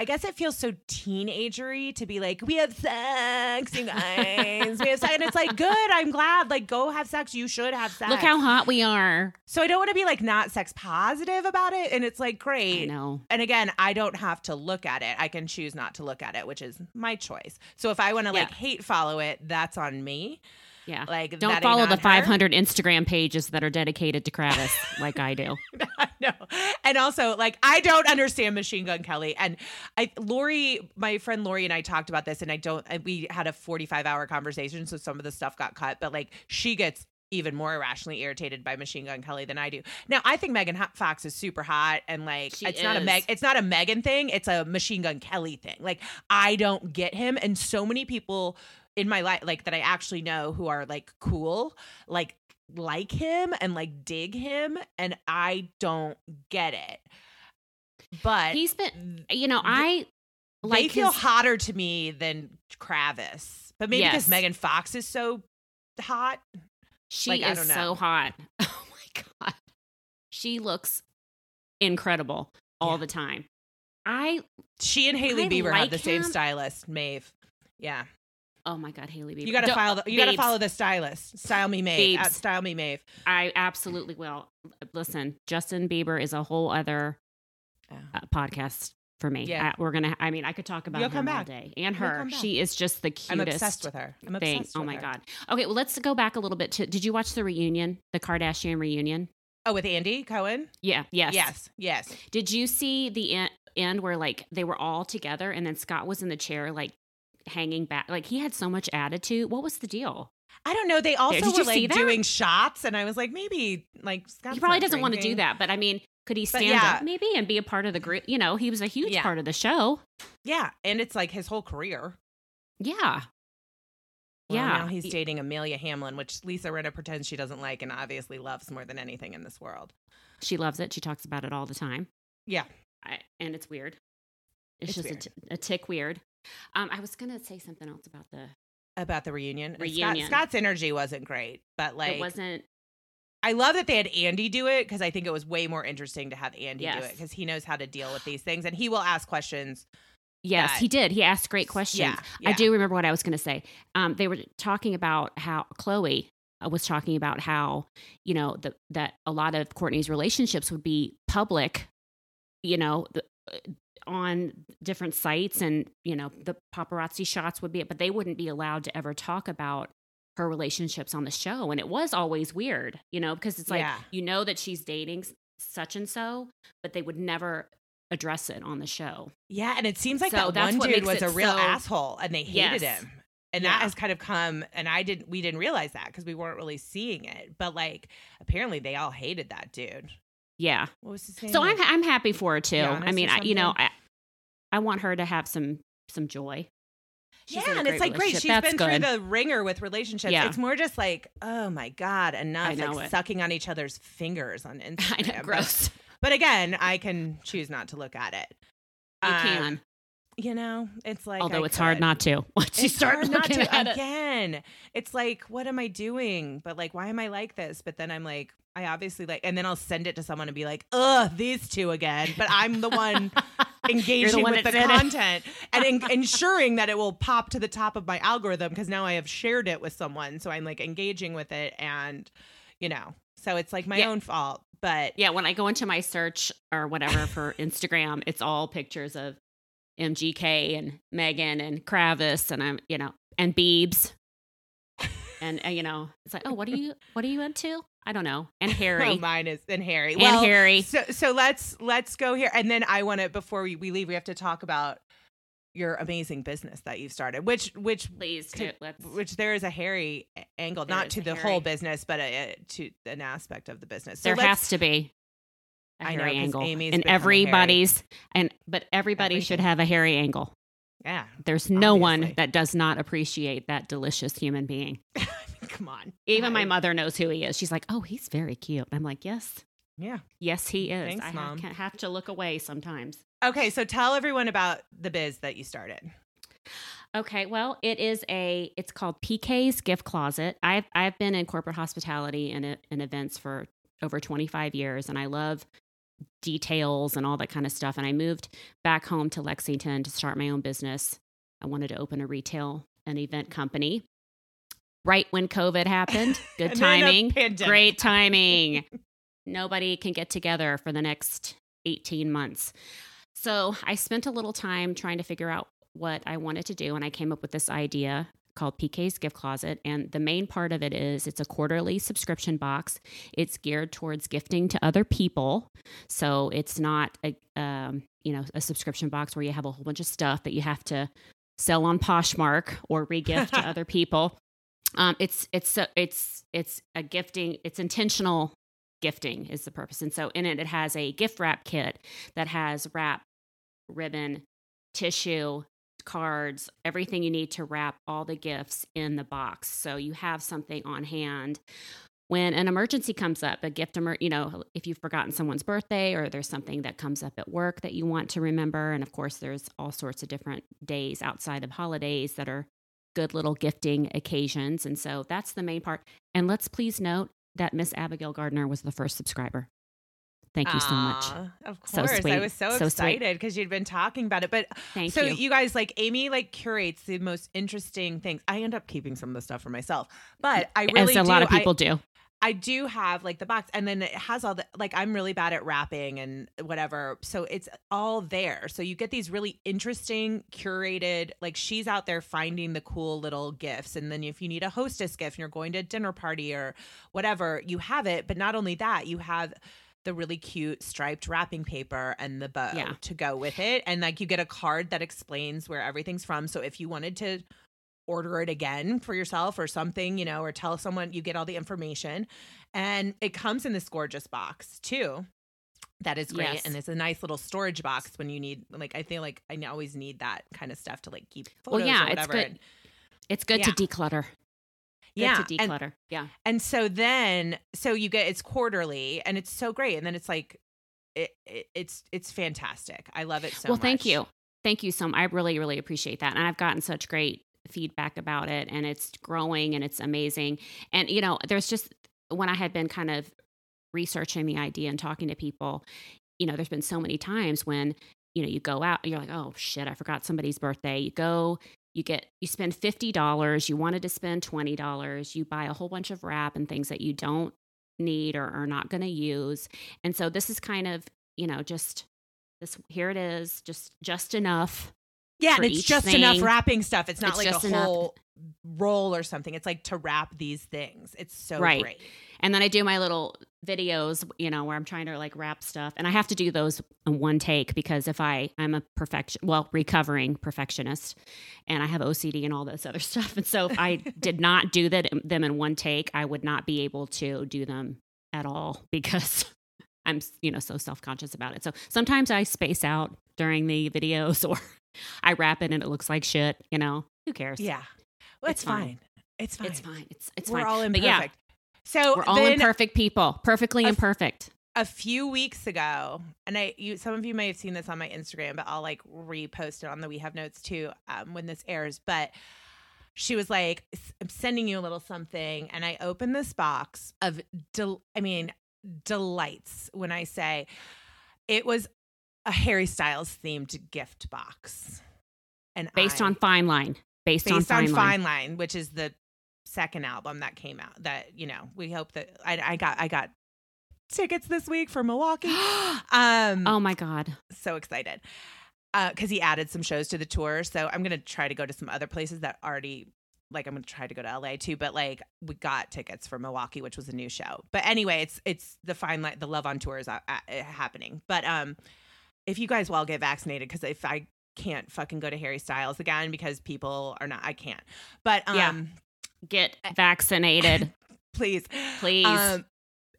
I guess it feels so teenagery to be like, we have sex, you guys. We have sex. And it's like, good. I'm glad. Like, go have sex. You should have sex. Look how hot we are. So I don't want to be like not sex positive about it. And it's like, I great. know. And again, I don't have to look at it. I can choose not to look at it, which is my choice. So if I want to like hate follow it, that's on me. Yeah. Like Don't follow the her. 500 Instagram pages that are dedicated to Kravis like I do. no. And also, like, I don't understand Machine Gun Kelly. And I, Lori, my friend Lori and I talked about this, and I don't, we had a 45 hour conversation. So some of the stuff got cut, but like, she gets even more irrationally irritated by Machine Gun Kelly than I do. Now, I think Megan Fox is super hot, and like, She it's not a is. Meg, it's not a Megan thing. It's a Machine Gun Kelly thing. Like, I don't get him, and so many people in my life, like that I actually know who are like cool, like like him and like dig him, and I don't get it. But He's been, you know, I they like feel his- hotter to me than Kravis, but maybe because Megan Fox is so hot. She Like, is so hot. Oh my god. She looks incredible all Yeah. the time. I She and Hailey I Bieber have like the same stylist, Maeve. Yeah, oh my god, Hailey Bieber. you gotta Don't- follow. The, you gotta follow the stylist. Style me, Maeve. At style me, Maeve. I absolutely will. Listen, Justin Bieber is a whole other Yeah. uh, podcast for me. Yeah. Uh, we're gonna. I mean, I could talk about You'll him come all day and her. She is just the cutest. I'm obsessed with her. I'm thing. obsessed. Oh my her. god. Okay, well, let's go back a little bit to. Did you watch the reunion, the Kardashian reunion? Oh, with Andy Cohen? Yeah. Yes. Yes. Yes. Did you see the end where like they were all together and then Scott was in the chair like hanging back? Like he had so much attitude. What was the deal? I don't know. They also Did were like doing shots, and I was like, maybe like Scott's he probably doesn't want to do that, but I mean, could he stand yeah. up maybe and be a part of the group? You know, he was a huge Yeah. part of the show. Yeah, and it's like his whole career. Yeah. Well, Yeah. Now he's dating Amelia Hamlin, which Lisa Rinna pretends she doesn't like and obviously loves more than anything in this world. She loves it. She talks about it all the time. Yeah. I, and it's weird. It's, It's just weird. A, t- a tick weird. Um, I was gonna say something else about the. About the reunion. Reunion. Scott, Scott's energy wasn't great, but like it wasn't. I love that they had Andy do it because I think it was way more interesting to have Andy do it because he knows how to deal with these things and he will ask questions. Yes, that- he did. He asked great questions. Yeah, I do remember what I was going to say. Um, they were talking about how Khloe uh, was talking about how you know the, that a lot of Kourtney's relationships would be public, you know, the, uh, on different sites, and you know the paparazzi shots would be, but they wouldn't be allowed to ever talk about her relationships on the show, and it was always weird, you know, because it's like Yeah. you know that she's dating such and so, but they would never address it on the show. Yeah, and it seems like So that one dude was a real so- asshole and they hated Yes. him. And Yeah. that has kind of come and I didn't we didn't realize that because we weren't really seeing it. But like apparently they all hated that dude. Yeah. What was his name? So I'm I'm happy for her too. Giannis I mean, I, you know. I I want her to have some some joy. She's yeah, and it's like great. She's That's been good. through the ringer with relationships. Yeah. It's more just like, oh my god, enough! Like it. sucking on each other's fingers on I Instagram. know, gross. But, again, I can choose not to look at it. You Um, can, You know, it's like although I it's hard not to. Once you start hard not looking to at it. again. It's like, what am I doing? But like, why am I like this? But then I'm like, I obviously like, and then I'll send it to someone and be like, ugh, these two again. But I'm the one engaging one with the in content and en- ensuring that it will pop to the top of my algorithm because now I have shared it with someone. So I'm like engaging with it and, you know, so it's like my Yeah. own fault. But Yeah, when I go into my search or whatever for Instagram, it's all pictures of MGK and Megan and Kravis and I'm, you know, and Beebs. And uh, you know, it's like, oh, what are you, what are you into? I don't know. And Harry, Oh, mine is and Harry. and well, Harry. So so let's let's go here, and then I want to before we, we leave, we have to talk about your amazing business that you've started, which which Please, to- let's. which there is a Harry angle, not to the whole business, but a, to an aspect of the business. So there has to be a I know, angle, Amy's and a everybody's and but everybody should have a Harry angle. Yeah. There's no one that does not appreciate that delicious human being. I mean, come on, Even my mother knows who he is. She's like, "Oh, he's very cute." I'm like, "Yes, Yeah. yes, he is." Thanks, I Mom. have, have to look away sometimes. Okay, so tell everyone about the biz that you started. Okay, well, it is a. It's called PK's Gift Closet. I've I've been in corporate hospitality and uh, and events for over 25 years, and I love details and all that kind of stuff. And I moved back home to Lexington to start my own business. I wanted to open a retail and event company. Right when COVID happened, good And then a timing, great timing. Nobody can get together for the next 18 months. So I spent a little time trying to figure out what I wanted to do, and I came up with this idea called PK's Gift Closet. And the main part of it is it's a quarterly subscription box. It's geared towards gifting to other people, so it's not a um, you know a subscription box where you have a whole bunch of stuff that you have to sell on Poshmark or regift to other people. Um, it's it's a, it's it's a gifting. It's intentional gifting is the purpose, and so in it it has a gift wrap kit that has wrap, ribbon, tissue, cards, everything you need to wrap all the gifts in the box. So you have something on hand when an emergency comes up, a gift, emer- you know, if you've forgotten someone's birthday or there's something that comes up at work that you want to remember. And of course, there's all sorts of different days outside of holidays that are good little gifting occasions. And so that's the main part. And let's please note that Miss Abigail Gardner was the first subscriber. Thank you so much. Of So course. I was so, So excited because you'd been talking about it. But Thank so you. guys like Amy like curates the most interesting things. I end up keeping some of the stuff for myself, but I really As a lot of people do. I do have like the box, and then it has all the like I'm really bad at wrapping and whatever, so it's all there. So you get these really interesting, curated. Like she's out there finding the cool little gifts, and then if you need a hostess gift and you're going to a dinner party or whatever, you have it. But not only that, you have the really cute striped wrapping paper and the bow Yeah. to go with it, and like you get a card that explains where everything's from. So if you wanted to order it again for yourself or something, you know, or tell someone you get all the information. And it comes in this gorgeous box too. That is great. Yes. And it's a nice little storage box when you need like I feel like I always need that kind of stuff to like keep Well, yeah, or it's good. It's good to declutter. Yeah. to and, yeah. and so then so you get it's quarterly and it's so great. And then it's like it, it it's it's fantastic. I love it so well, much. Well, thank you. Thank you so much. I really, really appreciate that. And I've gotten such great feedback about it and it's growing and it's amazing. And, you know, there's just when I had been kind of researching the idea and talking to people, you know, there's been so many times when, you know, you go out, you're like, oh shit, I forgot somebody's birthday. You go, you get, you spend $50, you wanted to spend $20, you buy a whole bunch of wrap and things that you don't need or are not going to use. And so this is kind of, you know, just this here it is, just just enough. Yeah, and it's just enough wrapping stuff. It's not It's like a enough. whole roll or something. It's like to wrap these things. It's so Right. great. And then I do my little videos, you know, where I'm trying to like wrap stuff. And I have to do those in one take because if I I'm a perfection well, recovering perfectionist and I have OCD and all this other stuff. And so if I did not do that them in one take, I would not be able to do them at all because I'm, you know, so self-conscious about it. So sometimes I space out during the videos or I wrap it and it looks like shit, you know. Who cares? Yeah. Well, it's, It's fine. fine. It's fine. It's fine. It's it's We're fine. all But imperfect. yeah, So we're all imperfect people. Perfectly A imperfect. a few weeks ago, and I you some of you may have seen this on my Instagram, but I'll like repost it on the We Have Notes too um, when this airs. But she was like, "I'm sending you a little something," and I opened this box of, del- I mean, delights. When I say it was a Harry Styles themed gift box, and based I- on Fine Line. Based, on based on Fine, Fine Line. Line, which is the second album that came out. That you know, we hope that I, I got I got tickets this week for Milwaukee. Um, oh my God. so excited because he added some shows to the tour. So I'm gonna try to go to some other places that already. Like I'm gonna try to go to LA too, but like we got tickets for Milwaukee, which was a new show. But anyway, it's it's the fine line, the Love on Tour is uh, uh, happening. But um, if you guys will all get vaccinated, because if I can't fucking go to Harry Styles again because people are not, I can't. But um, Yeah. Get vaccinated, please, please. Um,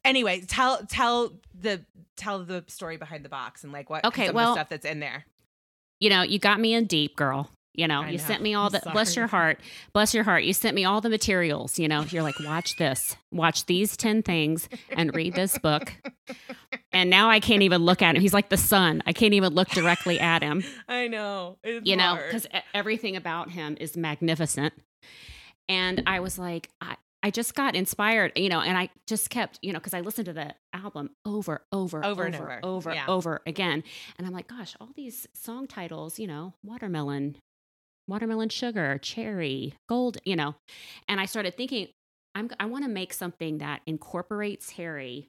anyway, tell tell the tell the story behind the box and like what Okay, some well- of the stuff that's in there. you know, you got me in deep, girl. You know, I you know. sent me all the bless your heart, bless your heart. You sent me all the materials. You know, you're like, watch this, watch these ten things, and read this book. And now I can't even look at him. He's like the sun. I can't even look directly at him. I know. It's you know, because everything about him is magnificent. And I was like, I, I just got inspired, you know, and I just kept, you know, because I listened to the album over, over, Over over, over. over, Yeah. over again. And I'm like, gosh, all these song titles, you know, watermelon, watermelon sugar, cherry, gold, you know. And I started thinking, I'm, I want to make something that incorporates Harry,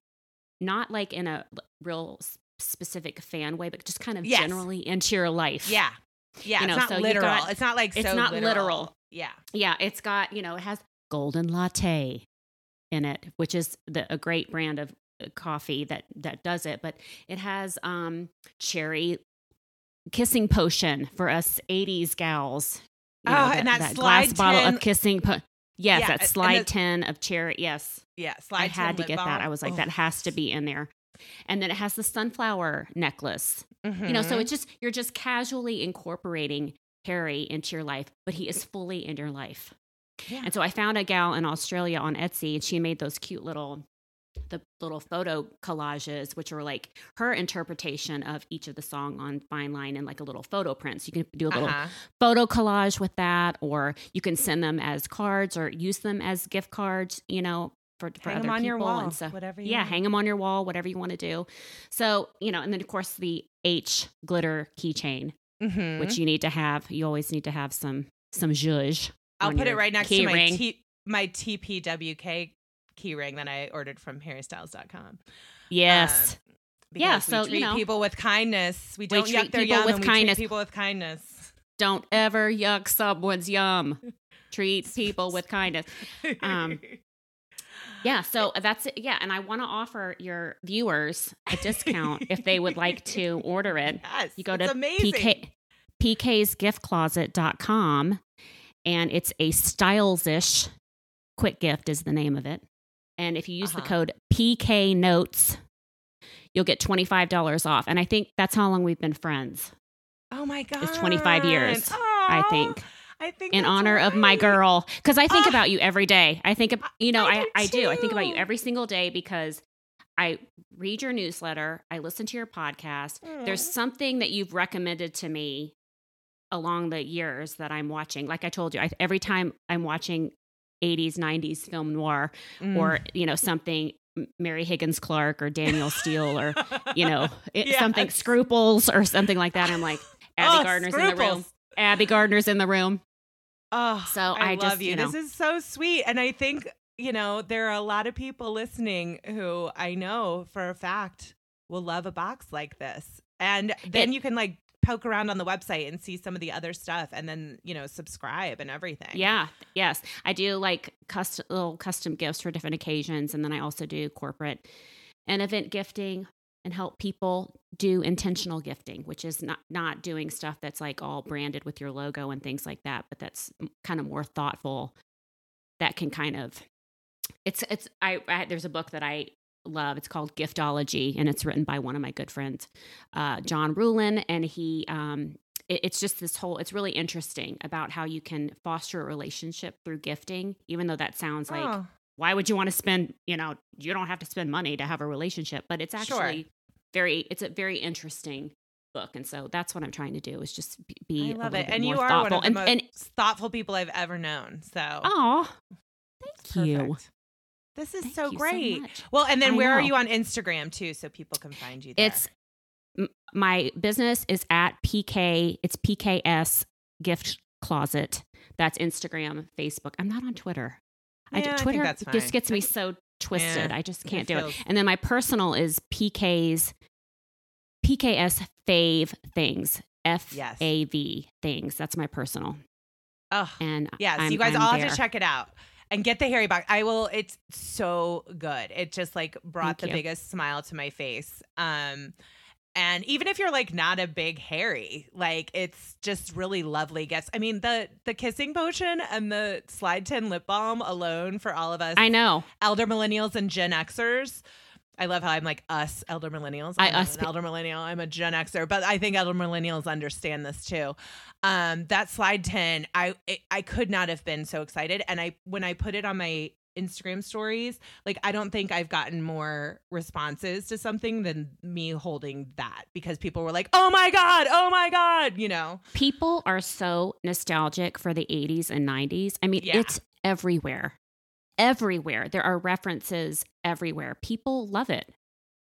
not like in a real specific fan way, but just kind of Yes. generally into your life. yeah, yeah. you know, it's not so literal. got- it's not like it's so not literal. Yeah. Yeah, it's got, you know, it has golden latte in it, which is the, a great brand of uh, coffee that that does it, but it has um cherry kissing potion for us 80s gals. You Oh, and that glass slide bottle of kissing po- Yes, Yeah, that slide the- 10 of cherry. Yes. Yeah. Slide I had to get that. I was like, Oh. that has to be in there. And then it has the sunflower necklace you know so Mhm. it's just you're just casually incorporating harry into your life but he is fully in your life Yeah. and so i found a gal in australia on etsy and she made those cute little the little photo collages which are like her interpretation of each of the song on fine line and like a little photo print so you can do a little Uh-huh. photo collage with that or you can send them as cards or use them as gift cards you know for, for Hang other 'em on people your wall, and so whatever you yeah want. hang them on your wall whatever you want to do so you know and then of course the h glitter keychain Mhm. which you need to have you always need to have some some zhuzh I'll put it right next to my. T- my TPWK key ring that I ordered from harrystyles.com. Yes. Um, Yeah, we so, you treat know. people with kindness. We don't treat yuck their people yum, with and we treat kindness. people with kindness. Don't ever yuck someone's yum. Treat people with kindness. Um, Yeah, so that's it. Yeah, and I want to offer your viewers a discount if they would like to order it. yes, You go to amazing. PK, pksgiftcloset.com and it's a styles-ish quick gift is the name of it. And if you use the Uh-huh. code PK notes, you'll get $25 off. And I think that's how long we've been friends. Oh my god, It's 25 years, I think. I think in honor of my girl. Because i think Ah. about you every day. I think you know I i, do I do. I think about you every single day because i read your newsletter. I listen to your podcast. There's something that you've recommended to me along the years that i'm watching. Like i told you I, every time i'm watching 80s 90s film noir Mm. or you know something mary higgins clark or Danielle Steel or you know it, something scruples or something like that. I'm like abby Oh, gardner's in the room. Abby gardner's in the room. Oh, So I, I love just, you. you. This is so sweet, and I think you know there are a lot of people listening who I know for a fact will love a box like this, and then It- you can like poke around on the website and see some of the other stuff, and then you know subscribe and everything. Yeah, yes. I do like custom little custom gifts for different occasions and then I also do corporate and event gifting and help people do intentional gifting, which is not not doing stuff that's like all branded with your logo and things like that, but that's kind of more thoughtful that can kind of it's it's I, I there's a book that I love. It's called Giftology, and it's written by one of my good friends, uh, John Ruhlin, and he um, it- it's just this whole it's really interesting about how you can foster a relationship through gifting even though that sounds like Oh, why would you want to spend you know you don't have to spend money to have a relationship but it's Sure. actually very it's a very interesting book and so that's what i'm trying to do is just be- I love it, bit and you are thoughtful one of the and, most and thoughtful people I've ever known. So oh thank you Perfect. This is Thank so great. much. well, and then I where are you on Instagram too, so people can find you there? It's my business is at PK. It's PKS Gift Closet. That's Instagram, Facebook. I'm not on Twitter. I Yeah, I Twitter that's just gets me so twisted. Yeah, I just can't do it. And then my personal is PK's PKS Fave Things. F A V. Things. That's my personal. oh, And Yeah, so I'm- you guys I'm all there. have to check it out and get the Harry box. I will. It's so good. It just like brought Thank the you. biggest smile to my face. Um, and even if you're like not a big Harry, like it's just really lovely gifts. I mean the the kissing potion and the slide tin lip balm alone for all of us I know. elder millennials and Gen Xers. I love how I'm like us elder millennials. I I'm not us pe- elder millennial. I'm a Gen Xer, but I think elder millennials understand this too. Um, that slide tin, I it, I could not have been so excited, and I when I put it on my Instagram stories, like I don't think I've gotten more responses to something than me holding that because people were like, "Oh my god, oh my god," you know. People are so nostalgic for the 80s and 90s. I mean, Yeah. it's everywhere. Everywhere. There are references everywhere. People love it.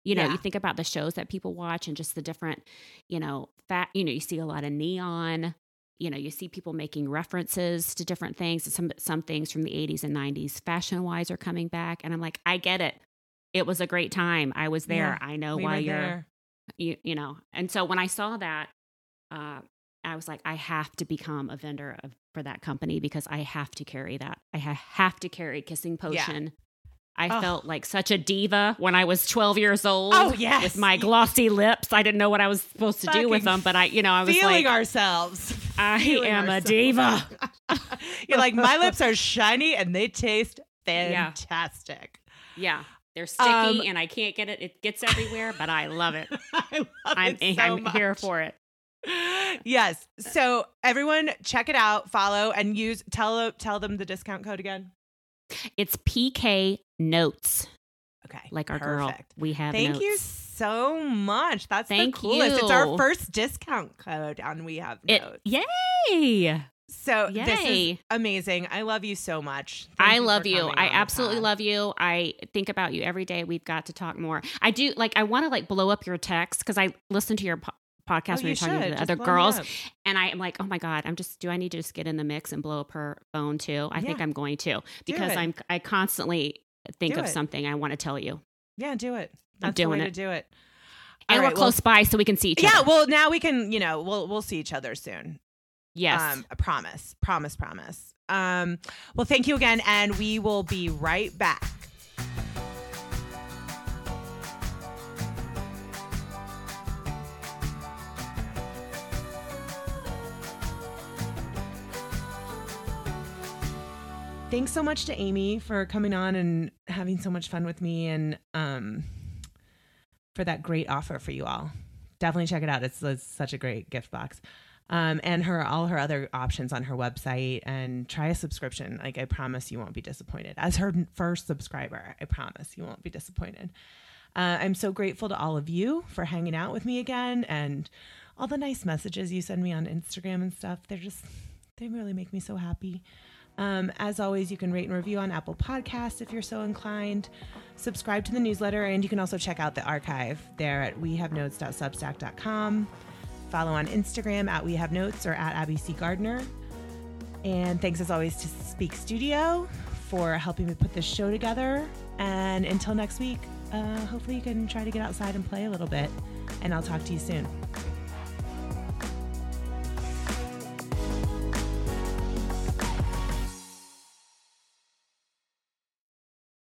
You know, Yeah. you think about the shows that people watch and just the different, you know, fat, you know, you see a lot of neon. You know, you see people making references to different things. Some some things from the 80s and 90s fashion wise are coming back and I'm like, I get it. It was a great time. I was there. Yeah, I know We why you're there. you you know and so when i saw that uh i was like i have to become a vendor of, for that company because i have to carry that i ha- have to carry kissing potion i Oh. felt like such a diva when i was 12 years old Oh, yes. with my glossy lips i didn't know what i was supposed to do with them but i you know i was feeling like ourselves. I Feeling am a diva. You're like, my lips are shiny and they taste fantastic. yeah they're sticky Um, and i can't get it it gets everywhere but i love it I it so I'm here for it Yes. So everyone, check it out, follow, and use. Tell tell them the discount code again. It's pk notes Okay, like our girl we have Thank notes. you so much. That's Thank the coolest. It's our first discount code, and we have It, notes. yay! So this is amazing. I love you so much. Thank I you love you. I absolutely love you. I think about you every day. We've got to talk more. I do like. I want to like blow up your text because I listen to your podcast Oh, you're talking should. to the other girls, and I am like, oh my god, I'm just. Do I need to just get in the mix and blow up her phone too? I think I'm going to because. I'm. I constantly think Do of it. something I want to tell you. Yeah, do it. That's I'm doing the way it. to do it. And All we're right, well- close by so we can see each Yeah, other. Yeah, well, now we can, you know, we'll we'll see each other soon. yes. Um, I promise, promise, promise. Um, well, thank you again, and we will be right back. Thanks so much to Amy for coming on and having so much fun with me and um, for that great offer for you all. Definitely check it out. It's, it's such a great gift box. Um, and her all her other options on her website and try a subscription. Like i promise you won't be disappointed. As her first subscriber i promise you won't be disappointed. Uh, i'm so grateful to all of you for hanging out with me again and all the nice messages you send me on instagram and stuff. They're just they really make me so happy um, as always, you can rate and review on Apple Podcasts if you're so inclined. Subscribe to the newsletter, and you can also check out the archive there at wehavenotes.substack.com. Follow on Instagram at We Have Notes or at Abby C. Gardner. And thanks as always to Speak Studio for helping me put this show together. And until next week, uh, hopefully you can try to get outside and play a little bit. And I'll talk to you soon.